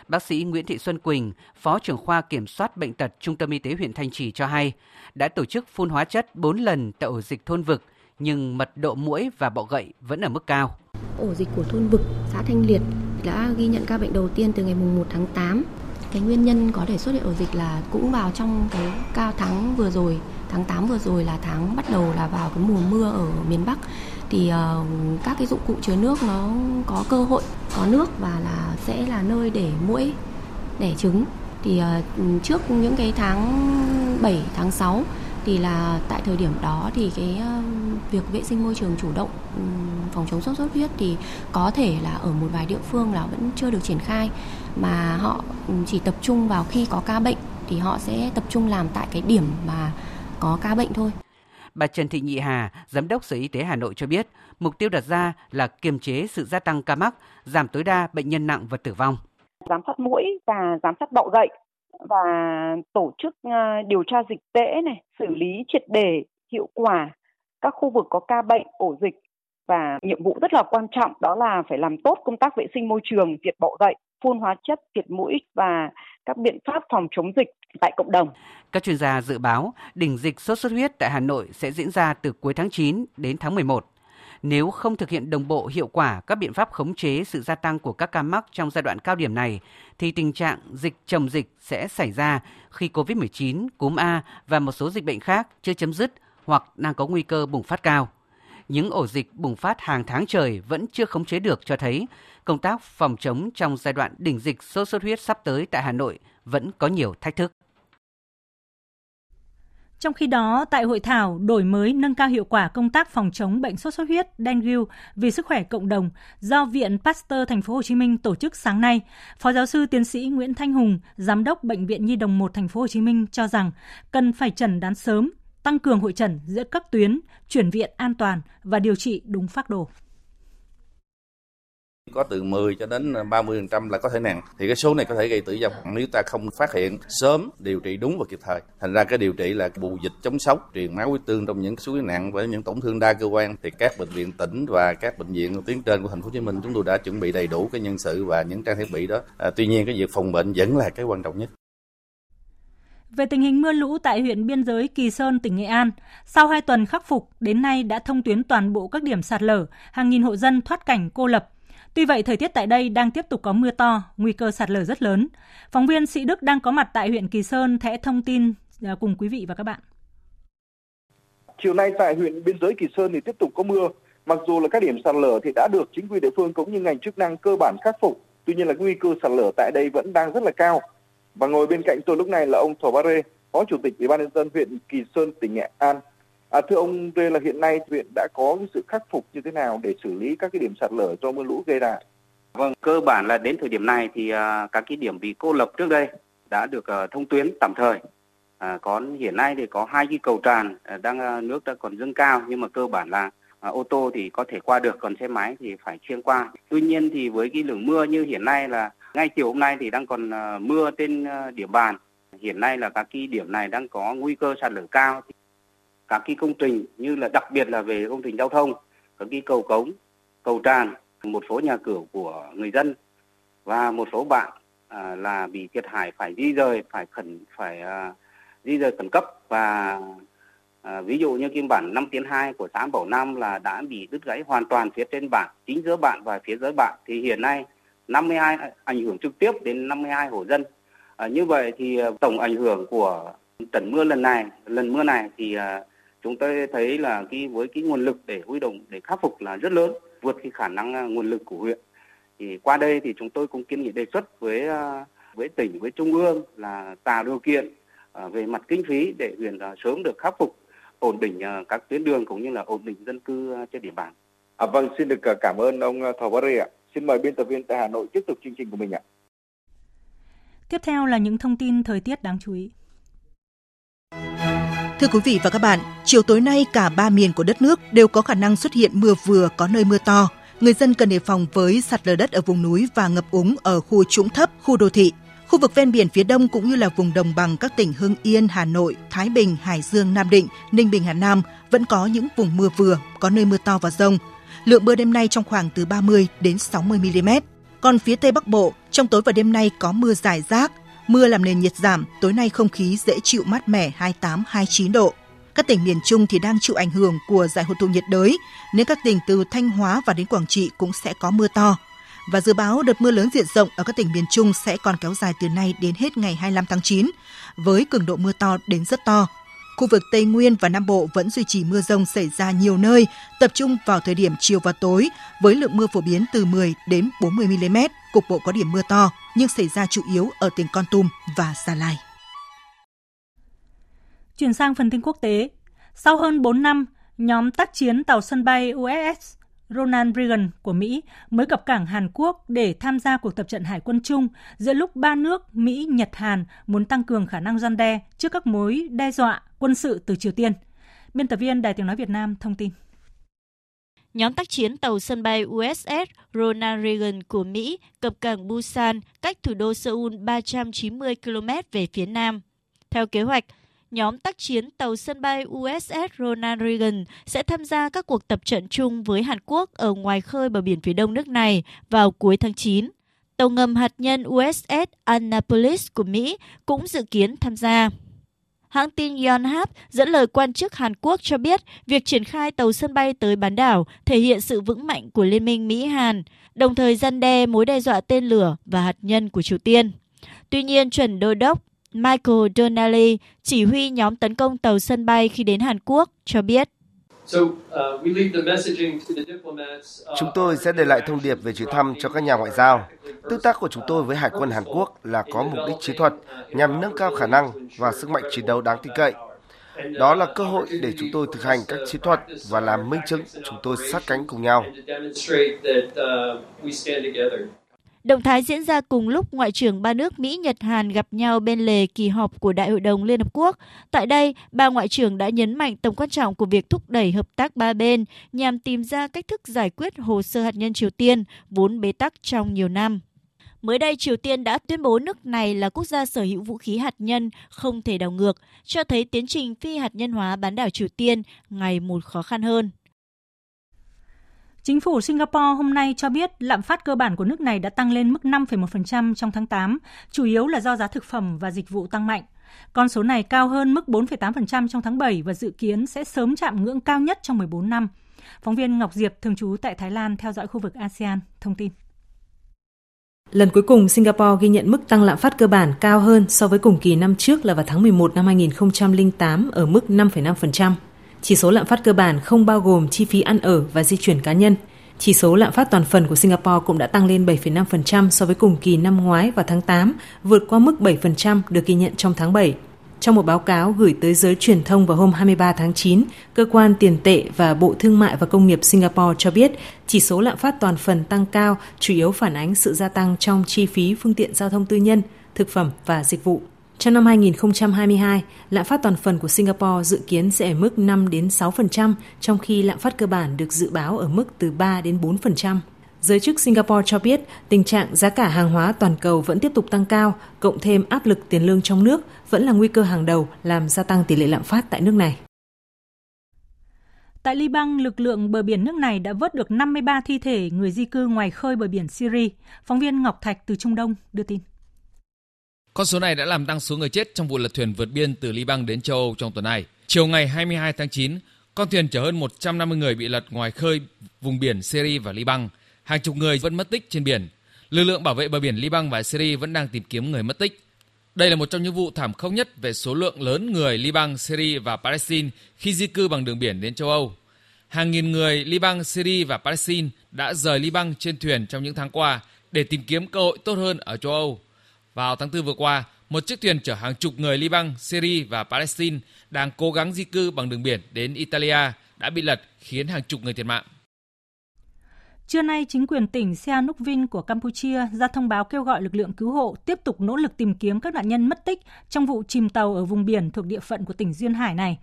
Bác sĩ Nguyễn Thị Xuân Quỳnh, Phó trưởng khoa kiểm soát bệnh tật Trung tâm Y tế huyện Thanh Trì cho hay, đã tổ chức phun hóa chất 4 lần tại ổ dịch thôn vực, nhưng mật độ mũi và bọ gậy vẫn ở mức cao. Ổ dịch của thôn vực, xã Thanh Liệt đã ghi nhận ca bệnh đầu tiên từ ngày 1 tháng 8 cái nguyên nhân có thể xuất hiện ổ dịch là cũng vào trong cái cao tháng vừa rồi tháng 8 vừa rồi là tháng bắt đầu là vào cái mùa mưa ở miền Bắc. Thì uh, các cái dụng cụ chứa nước nó có cơ hội có nước và là sẽ là nơi để muỗi đẻ trứng. Thì uh, trước những cái tháng 7 tháng 6 thì là tại thời điểm đó thì cái uh, việc vệ sinh môi trường chủ động um, phòng chống sốt xuất huyết thì có thể là ở một vài địa phương là vẫn chưa được triển khai mà họ chỉ tập trung vào khi có ca bệnh thì họ sẽ tập trung làm tại cái điểm mà có ca bệnh thôi. Bà Trần Thị Nhị Hà, Giám đốc Sở Y tế Hà Nội cho biết, mục tiêu đặt ra là kiềm chế sự gia tăng ca mắc, giảm tối đa bệnh nhân nặng và tử vong. Giám sát mũi và giám sát bọ gậy và tổ chức ờ, điều tra dịch tễ này, xử lý triệt đề hiệu quả các khu vực có ca bệnh, ổ dịch và nhiệm vụ rất là quan trọng đó là phải làm tốt công tác vệ sinh môi trường, diệt bọ gậy, phun hóa chất, diệt mũi và các biện pháp phòng chống dịch tại cộng đồng. Các chuyên gia dự báo đỉnh dịch sốt xuất huyết tại Hà Nội sẽ diễn ra từ cuối tháng 9 đến tháng 11. Nếu không thực hiện đồng bộ hiệu quả các biện pháp khống chế sự gia tăng của các ca mắc trong giai đoạn cao điểm này, thì tình trạng dịch chồng dịch sẽ xảy ra khi COVID-19, cúm A và một số dịch bệnh khác chưa chấm dứt hoặc đang có nguy cơ bùng phát cao. Những ổ dịch bùng phát hàng tháng trời vẫn chưa khống chế được cho thấy công tác phòng chống trong giai đoạn đỉnh dịch sốt xuất huyết sắp tới tại Hà Nội vẫn có nhiều thách thức. Trong khi đó, tại hội thảo đổi mới nâng cao hiệu quả công tác phòng chống bệnh sốt xuất huyết dengue vì sức khỏe cộng đồng do Viện Pasteur Thành phố Hồ Chí Minh tổ chức sáng nay, Phó giáo sư tiến sĩ Nguyễn Thanh Hùng, giám đốc bệnh viện Nhi đồng 1 Thành phố Hồ Chí Minh cho rằng cần phải chẩn đoán sớm, tăng cường hội trần giữa các tuyến, chuyển viện an toàn và điều trị đúng phác đồ có từ 10 cho đến 30% là có thể nặng. Thì cái số này có thể gây tử vong. Nếu ta không phát hiện sớm điều trị đúng và kịp thời. Thành ra cái điều trị là bù dịch chống sốc truyền máu huyết tương trong những số nặng với những tổn thương đa cơ quan. Thì các bệnh viện tỉnh và các bệnh viện tuyến trên của thành phố Hồ Chí Minh chúng tôi đã chuẩn bị đầy đủ cái nhân sự và những trang thiết bị đó. À, tuy nhiên cái việc phòng bệnh vẫn là cái quan trọng nhất. Về tình hình mưa lũ tại huyện biên giới Kỳ Sơn, tỉnh Nghệ An, sau 2 tuần khắc phục, đến nay đã thông tuyến toàn bộ các điểm sạt lở, hàng nghìn hộ dân thoát cảnh cô lập. Tuy vậy, thời tiết tại đây đang tiếp tục có mưa to, nguy cơ sạt lở rất lớn. Phóng viên Sĩ Đức đang có mặt tại huyện Kỳ Sơn sẽ thông tin à, cùng quý vị và các bạn. Chiều nay tại huyện biên giới Kỳ Sơn thì tiếp tục có mưa. Mặc dù là các điểm sạt lở thì đã được chính quyền địa phương cũng như ngành chức năng cơ bản khắc phục, tuy nhiên là nguy cơ sạt lở tại đây vẫn đang rất là cao. Và ngồi bên cạnh tôi lúc này là ông Thổ Ba Rê, Phó Chủ tịch Ủy ban nhân dân huyện Kỳ Sơn, tỉnh Nghệ An. À, thưa ông về là hiện nay huyện đã có cái sự khắc phục như thế nào để xử lý các cái điểm sạt lở do mưa lũ gây ra? Vâng, cơ bản là đến thời điểm này thì uh, các cái điểm bị cô lập trước đây đã được uh, thông tuyến tạm thời. À, còn hiện nay thì có hai cái cầu tràn à, đang nước đã còn dâng cao nhưng mà cơ bản là à, ô tô thì có thể qua được còn xe máy thì phải xuyên qua. Tuy nhiên thì với cái lượng mưa như hiện nay là ngay chiều hôm nay thì đang còn à, mưa trên à, địa bàn. Hiện nay là các cái điểm này đang có nguy cơ sạt lở cao các cái công trình như là đặc biệt là về công trình giao thông các cái cầu cống cầu tràn một số nhà cửa của người dân và một số bạn à, là bị thiệt hại phải di rời phải khẩn phải à, di rời khẩn cấp và à, ví dụ như kim bản 5 tiến 2 của xã Bảo Nam là đã bị đứt gãy hoàn toàn phía trên bản chính giữa bạn và phía dưới bạn. Thì hiện nay 52 ảnh hưởng trực tiếp đến 52 hộ dân. À, như vậy thì tổng ảnh hưởng của trận mưa lần này lần mưa này thì à, chúng tôi thấy là cái với cái nguồn lực để huy động để khắc phục là rất lớn vượt cái khả năng à, nguồn lực của huyện thì qua đây thì chúng tôi cũng kiến nghị đề xuất với à, với tỉnh với trung ương là tạo điều kiện à, về mặt kinh phí để huyện sớm được khắc phục ổn định các tuyến đường cũng như là ổn định dân cư trên địa bàn. À, vâng, xin được cảm ơn ông Thảo Bá Rê ạ. Xin mời biên tập viên tại Hà Nội tiếp tục chương trình của mình ạ. Tiếp theo là những thông tin thời tiết đáng chú ý. Thưa quý vị và các bạn, chiều tối nay cả ba miền của đất nước đều có khả năng xuất hiện mưa vừa có nơi mưa to. Người dân cần đề phòng với sạt lở đất ở vùng núi và ngập úng ở khu trũng thấp, khu đô thị. Khu vực ven biển phía đông cũng như là vùng đồng bằng các tỉnh Hưng Yên, Hà Nội, Thái Bình, Hải Dương, Nam Định, Ninh Bình, Hà Nam vẫn có những vùng mưa vừa, có nơi mưa to và rông. Lượng mưa đêm nay trong khoảng từ 30 đến 60 mm. Còn phía Tây Bắc Bộ, trong tối và đêm nay có mưa rải rác, Mưa làm nền nhiệt giảm, tối nay không khí dễ chịu mát mẻ 28-29 độ. Các tỉnh miền Trung thì đang chịu ảnh hưởng của giải hội tụ nhiệt đới, nên các tỉnh từ Thanh Hóa và đến Quảng Trị cũng sẽ có mưa to. Và dự báo đợt mưa lớn diện rộng ở các tỉnh miền Trung sẽ còn kéo dài từ nay đến hết ngày 25 tháng 9, với cường độ mưa to đến rất to. Khu vực Tây Nguyên và Nam Bộ vẫn duy trì mưa rông xảy ra nhiều nơi, tập trung vào thời điểm chiều và tối, với lượng mưa phổ biến từ 10 đến 40 mm, cục bộ có điểm mưa to, nhưng xảy ra chủ yếu ở tỉnh Con Tum và Gia Lai. Chuyển sang phần tin quốc tế. Sau hơn 4 năm, nhóm tác chiến tàu sân bay USS Ronald Reagan của Mỹ mới cập cảng Hàn Quốc để tham gia cuộc tập trận hải quân chung giữa lúc ba nước Mỹ, Nhật, Hàn muốn tăng cường khả năng gian đe trước các mối đe dọa quân sự từ Triều Tiên. Biên tập viên Đài tiếng nói Việt Nam thông tin. Nhóm tác chiến tàu sân bay USS Ronald Reagan của Mỹ cập cảng Busan cách thủ đô Seoul 390 km về phía nam. Theo kế hoạch, nhóm tác chiến tàu sân bay USS Ronald Reagan sẽ tham gia các cuộc tập trận chung với Hàn Quốc ở ngoài khơi bờ biển phía đông nước này vào cuối tháng 9. Tàu ngầm hạt nhân USS Annapolis của Mỹ cũng dự kiến tham gia. Hãng tin Yonhap dẫn lời quan chức Hàn Quốc cho biết việc triển khai tàu sân bay tới bán đảo thể hiện sự vững mạnh của Liên minh Mỹ-Hàn, đồng thời gian đe mối đe dọa tên lửa và hạt nhân của Triều Tiên. Tuy nhiên, chuẩn đô đốc Michael Donnelly, chỉ huy nhóm tấn công tàu sân bay khi đến Hàn Quốc, cho biết. Chúng tôi sẽ để lại thông điệp về chuyến thăm cho các nhà ngoại giao. Tương tác của chúng tôi với Hải quân Hàn Quốc là có mục đích chiến thuật nhằm nâng cao khả năng và sức mạnh chiến đấu đáng tin cậy. Đó là cơ hội để chúng tôi thực hành các chiến thuật và làm minh chứng chúng tôi sát cánh cùng nhau. Động thái diễn ra cùng lúc Ngoại trưởng ba nước Mỹ, Nhật, Hàn gặp nhau bên lề kỳ họp của Đại hội đồng Liên Hợp Quốc. Tại đây, ba Ngoại trưởng đã nhấn mạnh tầm quan trọng của việc thúc đẩy hợp tác ba bên nhằm tìm ra cách thức giải quyết hồ sơ hạt nhân Triều Tiên, vốn bế tắc trong nhiều năm. Mới đây, Triều Tiên đã tuyên bố nước này là quốc gia sở hữu vũ khí hạt nhân không thể đảo ngược, cho thấy tiến trình phi hạt nhân hóa bán đảo Triều Tiên ngày một khó khăn hơn. Chính phủ Singapore hôm nay cho biết lạm phát cơ bản của nước này đã tăng lên mức 5,1% trong tháng 8, chủ yếu là do giá thực phẩm và dịch vụ tăng mạnh. Con số này cao hơn mức 4,8% trong tháng 7 và dự kiến sẽ sớm chạm ngưỡng cao nhất trong 14 năm. Phóng viên Ngọc Diệp thường trú tại Thái Lan theo dõi khu vực ASEAN thông tin. Lần cuối cùng Singapore ghi nhận mức tăng lạm phát cơ bản cao hơn so với cùng kỳ năm trước là vào tháng 11 năm 2008 ở mức 5,5%. Chỉ số lạm phát cơ bản không bao gồm chi phí ăn ở và di chuyển cá nhân. Chỉ số lạm phát toàn phần của Singapore cũng đã tăng lên 7,5% so với cùng kỳ năm ngoái vào tháng 8, vượt qua mức 7% được ghi nhận trong tháng 7. Trong một báo cáo gửi tới giới truyền thông vào hôm 23 tháng 9, cơ quan tiền tệ và Bộ Thương mại và Công nghiệp Singapore cho biết chỉ số lạm phát toàn phần tăng cao chủ yếu phản ánh sự gia tăng trong chi phí phương tiện giao thông tư nhân, thực phẩm và dịch vụ. Trong năm 2022, lạm phát toàn phần của Singapore dự kiến sẽ ở mức 5 đến 6%, trong khi lạm phát cơ bản được dự báo ở mức từ 3 đến 4%. Giới chức Singapore cho biết tình trạng giá cả hàng hóa toàn cầu vẫn tiếp tục tăng cao, cộng thêm áp lực tiền lương trong nước vẫn là nguy cơ hàng đầu làm gia tăng tỷ lệ lạm phát tại nước này. Tại Liban, lực lượng bờ biển nước này đã vớt được 53 thi thể người di cư ngoài khơi bờ biển Syria. Phóng viên Ngọc Thạch từ Trung Đông đưa tin. Con số này đã làm tăng số người chết trong vụ lật thuyền vượt biên từ Liban đến châu Âu trong tuần này. Chiều ngày 22 tháng 9, con thuyền chở hơn 150 người bị lật ngoài khơi vùng biển Syria và Liban. Hàng chục người vẫn mất tích trên biển. Lực lượng bảo vệ bờ biển Liban và Syria vẫn đang tìm kiếm người mất tích. Đây là một trong những vụ thảm khốc nhất về số lượng lớn người Liban, Syria và Palestine khi di cư bằng đường biển đến châu Âu. Hàng nghìn người Liban, Syria và Palestine đã rời Liban trên thuyền trong những tháng qua để tìm kiếm cơ hội tốt hơn ở châu Âu. Vào tháng 4 vừa qua, một chiếc thuyền chở hàng chục người Liban, Syria và Palestine đang cố gắng di cư bằng đường biển đến Italia đã bị lật khiến hàng chục người thiệt mạng. Trưa nay, chính quyền tỉnh Sihanoukville của Campuchia ra thông báo kêu gọi lực lượng cứu hộ tiếp tục nỗ lực tìm kiếm các nạn nhân mất tích trong vụ chìm tàu ở vùng biển thuộc địa phận của tỉnh Duyên Hải này.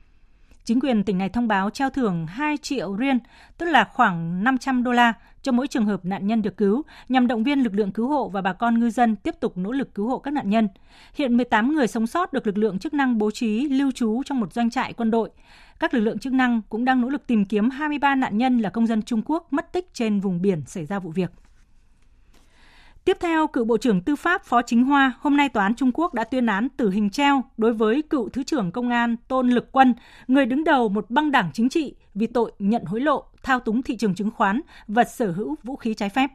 Chính quyền tỉnh này thông báo trao thưởng 2 triệu riên, tức là khoảng 500 đô la cho mỗi trường hợp nạn nhân được cứu, nhằm động viên lực lượng cứu hộ và bà con ngư dân tiếp tục nỗ lực cứu hộ các nạn nhân. Hiện 18 người sống sót được lực lượng chức năng bố trí lưu trú trong một doanh trại quân đội. Các lực lượng chức năng cũng đang nỗ lực tìm kiếm 23 nạn nhân là công dân Trung Quốc mất tích trên vùng biển xảy ra vụ việc. Tiếp theo, cựu Bộ trưởng Tư pháp Phó Chính Hoa, hôm nay Tòa án Trung Quốc đã tuyên án tử hình treo đối với cựu Thứ trưởng Công an Tôn Lực Quân, người đứng đầu một băng đảng chính trị vì tội nhận hối lộ, thao túng thị trường chứng khoán và sở hữu vũ khí trái phép.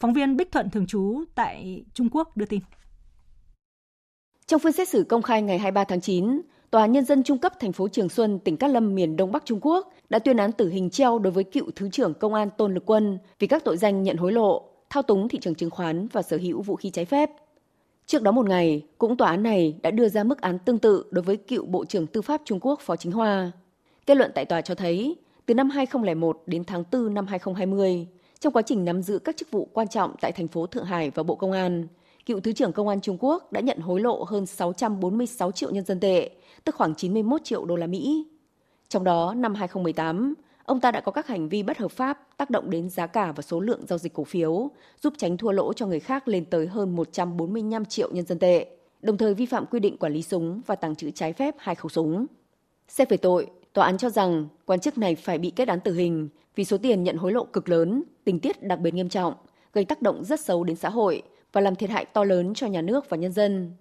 Phóng viên Bích Thuận thường trú tại Trung Quốc đưa tin. Trong phiên xét xử công khai ngày 23 tháng 9, Tòa Nhân dân Trung cấp thành phố Trường Xuân, tỉnh Cát Lâm, miền Đông Bắc Trung Quốc đã tuyên án tử hình treo đối với cựu Thứ trưởng Công an Tôn Lực Quân vì các tội danh nhận hối lộ, thao túng thị trường chứng khoán và sở hữu vũ khí trái phép. Trước đó một ngày, cũng tòa án này đã đưa ra mức án tương tự đối với cựu Bộ trưởng Tư pháp Trung Quốc Phó Chính Hoa. Kết luận tại tòa cho thấy, từ năm 2001 đến tháng 4 năm 2020, trong quá trình nắm giữ các chức vụ quan trọng tại thành phố Thượng Hải và Bộ Công an, cựu Thứ trưởng Công an Trung Quốc đã nhận hối lộ hơn 646 triệu nhân dân tệ, tức khoảng 91 triệu đô la Mỹ. Trong đó, năm 2018, ông ta đã có các hành vi bất hợp pháp tác động đến giá cả và số lượng giao dịch cổ phiếu, giúp tránh thua lỗ cho người khác lên tới hơn 145 triệu nhân dân tệ. đồng thời vi phạm quy định quản lý súng và tàng trữ trái phép hai khẩu súng. Xét về tội, tòa án cho rằng quan chức này phải bị kết án tử hình vì số tiền nhận hối lộ cực lớn, tình tiết đặc biệt nghiêm trọng, gây tác động rất xấu đến xã hội và làm thiệt hại to lớn cho nhà nước và nhân dân.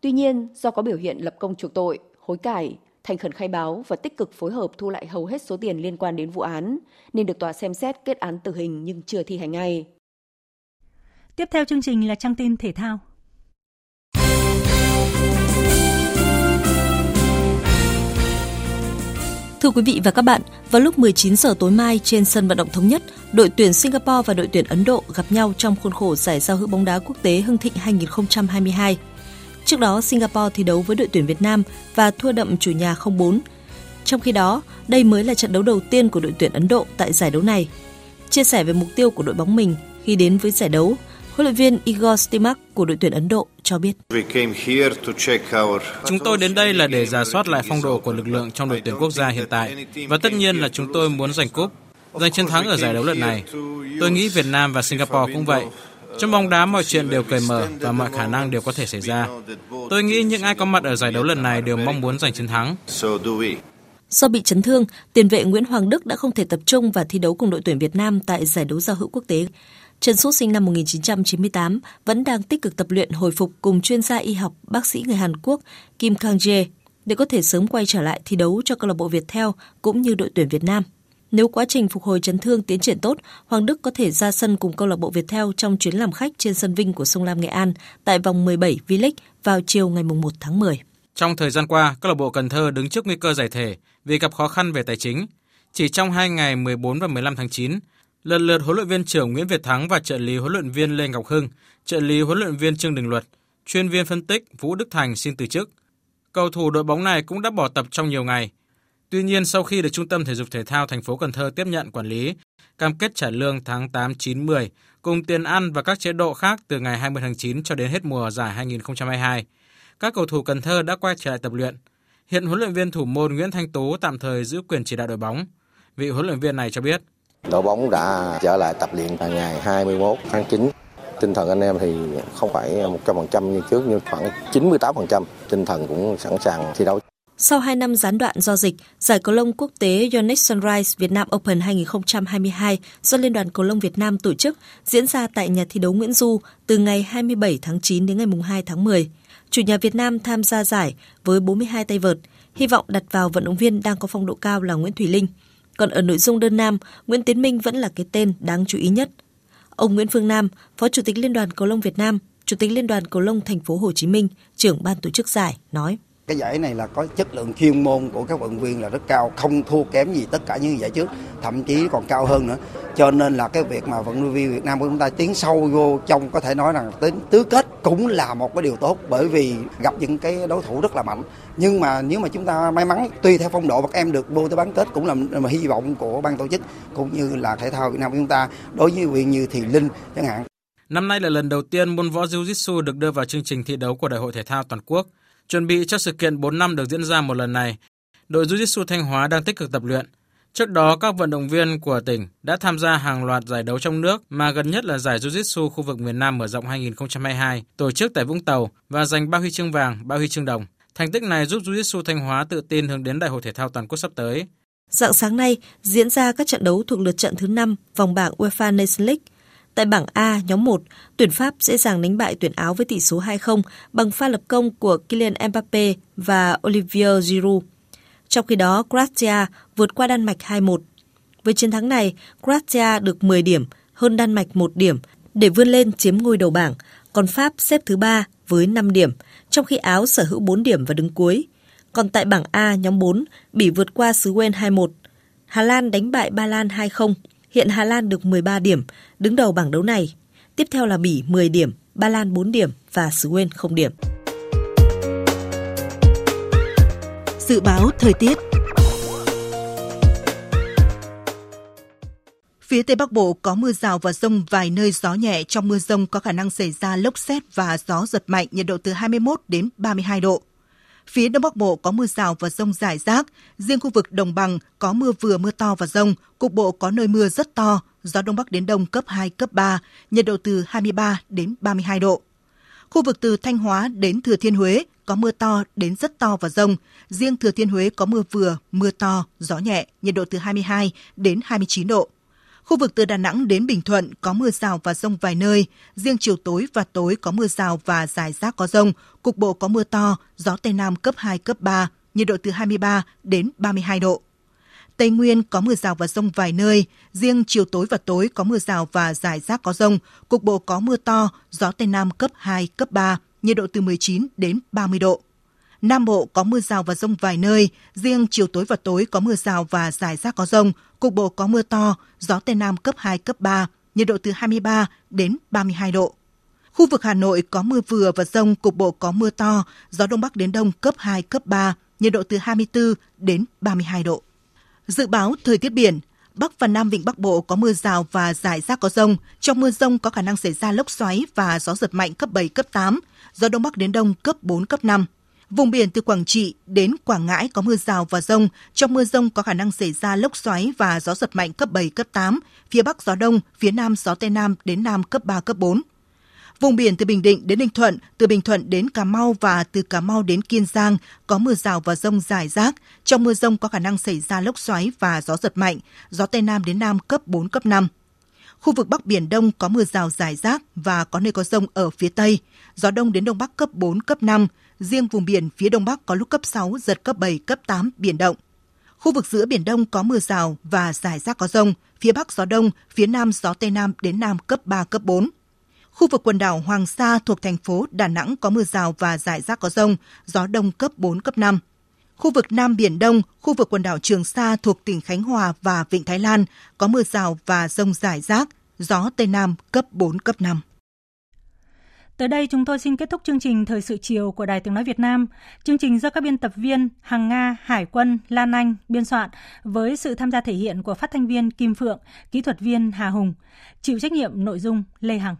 Tuy nhiên, do có biểu hiện lập công chuộc tội, hối cải, thành khẩn khai báo và tích cực phối hợp thu lại hầu hết số tiền liên quan đến vụ án, nên được tòa xem xét kết án tử hình nhưng chưa thi hành ngay. Tiếp theo chương trình là trang tin thể thao. Thưa quý vị và các bạn, vào lúc 19 giờ tối mai trên sân vận động thống nhất, đội tuyển Singapore và đội tuyển Ấn Độ gặp nhau trong khuôn khổ giải giao hữu bóng đá quốc tế Hưng Thịnh 2022. Trước đó, Singapore thi đấu với đội tuyển Việt Nam và thua đậm chủ nhà 0-4. Trong khi đó, đây mới là trận đấu đầu tiên của đội tuyển Ấn Độ tại giải đấu này. Chia sẻ về mục tiêu của đội bóng mình khi đến với giải đấu, huấn luyện viên Igor Stimac của đội tuyển Ấn Độ cho biết. Chúng tôi đến đây là để giả soát lại phong độ của lực lượng trong đội tuyển quốc gia hiện tại và tất nhiên là chúng tôi muốn giành cúp, giành chiến thắng ở giải đấu lần này. Tôi nghĩ Việt Nam và Singapore cũng vậy. Trong bóng đá mọi chuyện đều cởi mở và mọi khả năng đều có thể xảy ra. Tôi nghĩ những ai có mặt ở giải đấu lần này đều mong muốn giành chiến thắng. Do bị chấn thương, tiền vệ Nguyễn Hoàng Đức đã không thể tập trung và thi đấu cùng đội tuyển Việt Nam tại giải đấu giao hữu quốc tế. Trần Sút sinh năm 1998 vẫn đang tích cực tập luyện hồi phục cùng chuyên gia y học bác sĩ người Hàn Quốc Kim Kang Jae để có thể sớm quay trở lại thi đấu cho câu lạc bộ Viettel cũng như đội tuyển Việt Nam. Nếu quá trình phục hồi chấn thương tiến triển tốt, Hoàng Đức có thể ra sân cùng câu lạc bộ Viettel trong chuyến làm khách trên sân Vinh của Sông Lam Nghệ An tại vòng 17 V-League vào chiều ngày 1 tháng 10. Trong thời gian qua, câu lạc bộ Cần Thơ đứng trước nguy cơ giải thể vì gặp khó khăn về tài chính. Chỉ trong hai ngày 14 và 15 tháng 9, lần lượt huấn luyện viên trưởng Nguyễn Việt Thắng và trợ lý huấn luyện viên Lê Ngọc Hưng, trợ lý huấn luyện viên Trương Đình Luật, chuyên viên phân tích Vũ Đức Thành xin từ chức. Cầu thủ đội bóng này cũng đã bỏ tập trong nhiều ngày. Tuy nhiên, sau khi được Trung tâm Thể dục Thể thao thành phố Cần Thơ tiếp nhận quản lý, cam kết trả lương tháng 8, 9, 10 cùng tiền ăn và các chế độ khác từ ngày 20 tháng 9 cho đến hết mùa giải 2022, các cầu thủ Cần Thơ đã quay trở lại tập luyện. Hiện huấn luyện viên thủ môn Nguyễn Thanh Tú tạm thời giữ quyền chỉ đạo đội bóng. Vị huấn luyện viên này cho biết. Đội bóng đã trở lại tập luyện vào ngày 21 tháng 9. Tinh thần anh em thì không phải 100% như trước nhưng khoảng 98%. Tinh thần cũng sẵn sàng thi đấu. Sau 2 năm gián đoạn do dịch, giải cầu lông quốc tế Yonex Sunrise Việt Nam Open 2022 do Liên đoàn Cầu lông Việt Nam tổ chức diễn ra tại nhà thi đấu Nguyễn Du từ ngày 27 tháng 9 đến ngày 2 tháng 10. Chủ nhà Việt Nam tham gia giải với 42 tay vợt, hy vọng đặt vào vận động viên đang có phong độ cao là Nguyễn Thủy Linh. Còn ở nội dung đơn nam, Nguyễn Tiến Minh vẫn là cái tên đáng chú ý nhất. Ông Nguyễn Phương Nam, Phó Chủ tịch Liên đoàn Cầu lông Việt Nam, Chủ tịch Liên đoàn Cầu lông Thành phố Hồ Chí Minh, trưởng ban tổ chức giải nói: cái giải này là có chất lượng chuyên môn của các vận động viên là rất cao, không thua kém gì tất cả những giải trước, thậm chí còn cao hơn nữa. Cho nên là cái việc mà vận động viên Việt Nam của chúng ta tiến sâu vô trong có thể nói rằng đến tứ kết cũng là một cái điều tốt bởi vì gặp những cái đối thủ rất là mạnh. Nhưng mà nếu mà chúng ta may mắn tùy theo phong độ các em được vô tới bán kết cũng là mà hy vọng của ban tổ chức cũng như là thể thao Việt Nam của chúng ta đối với quyền như Thì Linh chẳng hạn. Năm nay là lần đầu tiên môn võ Jiu-Jitsu được đưa vào chương trình thi đấu của Đại hội Thể thao Toàn quốc. Chuẩn bị cho sự kiện 4 năm được diễn ra một lần này, đội Jiu-Jitsu Thanh Hóa đang tích cực tập luyện. Trước đó, các vận động viên của tỉnh đã tham gia hàng loạt giải đấu trong nước mà gần nhất là giải Jiu-Jitsu khu vực miền Nam mở rộng 2022 tổ chức tại Vũng Tàu và giành ba huy chương vàng, ba huy chương đồng. Thành tích này giúp Jiu-Jitsu Thanh Hóa tự tin hướng đến Đại hội Thể thao Toàn quốc sắp tới. Dạng sáng nay diễn ra các trận đấu thuộc lượt trận thứ 5 vòng bảng UEFA Nations League. Tại bảng A, nhóm 1, tuyển Pháp dễ dàng đánh bại tuyển Áo với tỷ số 2-0 bằng pha lập công của Kylian Mbappe và Olivier Giroud. Trong khi đó, Croatia vượt qua Đan Mạch 2-1. Với chiến thắng này, Croatia được 10 điểm, hơn Đan Mạch 1 điểm để vươn lên chiếm ngôi đầu bảng, còn Pháp xếp thứ 3 với 5 điểm, trong khi Áo sở hữu 4 điểm và đứng cuối. Còn tại bảng A nhóm 4, Bỉ vượt qua xứ Wales 2-1. Hà Lan đánh bại Ba Lan 2-0. Hiện Hà Lan được 13 điểm, đứng đầu bảng đấu này. Tiếp theo là Bỉ 10 điểm, Ba Lan 4 điểm và Sứ Quên 0 điểm. Dự báo thời tiết Phía Tây Bắc Bộ có mưa rào và rông vài nơi gió nhẹ, trong mưa rông có khả năng xảy ra lốc xét và gió giật mạnh, nhiệt độ từ 21 đến 32 độ. Phía Đông Bắc Bộ có mưa rào và rông rải rác, riêng khu vực đồng bằng có mưa vừa mưa to và rông, cục bộ có nơi mưa rất to, gió Đông Bắc đến Đông cấp 2, cấp 3, nhiệt độ từ 23 đến 32 độ. Khu vực từ Thanh Hóa đến Thừa Thiên Huế có mưa to đến rất to và rông. Riêng Thừa Thiên Huế có mưa vừa, mưa to, gió nhẹ, nhiệt độ từ 22 đến 29 độ. Khu vực từ Đà Nẵng đến Bình Thuận có mưa rào và rông vài nơi. Riêng chiều tối và tối có mưa rào và rải rác có rông. Cục bộ có mưa to, gió Tây Nam cấp 2, cấp 3, nhiệt độ từ 23 đến 32 độ. Tây Nguyên có mưa rào và rông vài nơi, riêng chiều tối và tối có mưa rào và rải rác có rông, cục bộ có mưa to, gió Tây Nam cấp 2, cấp 3, nhiệt độ từ 19 đến 30 độ. Nam Bộ có mưa rào và rông vài nơi, riêng chiều tối và tối có mưa rào và rải rác có rông, cục bộ có mưa to, gió Tây Nam cấp 2, cấp 3, nhiệt độ từ 23 đến 32 độ. Khu vực Hà Nội có mưa vừa và rông, cục bộ có mưa to, gió Đông Bắc đến Đông cấp 2, cấp 3, nhiệt độ từ 24 đến 32 độ. Dự báo thời tiết biển, Bắc và Nam Vịnh Bắc Bộ có mưa rào và rải rác có rông. Trong mưa rông có khả năng xảy ra lốc xoáy và gió giật mạnh cấp 7, cấp 8, gió Đông Bắc đến Đông cấp 4, cấp 5. Vùng biển từ Quảng Trị đến Quảng Ngãi có mưa rào và rông. Trong mưa rông có khả năng xảy ra lốc xoáy và gió giật mạnh cấp 7, cấp 8. Phía Bắc gió Đông, phía Nam gió Tây Nam đến Nam cấp 3, cấp 4. Vùng biển từ Bình Định đến Ninh Thuận, từ Bình Thuận đến Cà Mau và từ Cà Mau đến Kiên Giang có mưa rào và rông rải rác. Trong mưa rông có khả năng xảy ra lốc xoáy và gió giật mạnh, gió Tây Nam đến Nam cấp 4, cấp 5. Khu vực Bắc Biển Đông có mưa rào rải rác và có nơi có rông ở phía Tây. Gió Đông đến Đông Bắc cấp 4, cấp 5. Riêng vùng biển phía Đông Bắc có lúc cấp 6, giật cấp 7, cấp 8, biển động. Khu vực giữa Biển Đông có mưa rào và rải rác có rông. Phía Bắc gió Đông, phía Nam gió Tây Nam đến Nam cấp 3, cấp 4. Khu vực quần đảo Hoàng Sa thuộc thành phố Đà Nẵng có mưa rào và rải rác có rông, gió đông cấp 4, cấp 5. Khu vực Nam Biển Đông, khu vực quần đảo Trường Sa thuộc tỉnh Khánh Hòa và Vịnh Thái Lan có mưa rào và rông rải rác, gió Tây Nam cấp 4, cấp 5. Tới đây chúng tôi xin kết thúc chương trình Thời sự chiều của Đài Tiếng Nói Việt Nam. Chương trình do các biên tập viên Hằng Nga, Hải quân, Lan Anh biên soạn với sự tham gia thể hiện của phát thanh viên Kim Phượng, kỹ thuật viên Hà Hùng, chịu trách nhiệm nội dung Lê Hằng.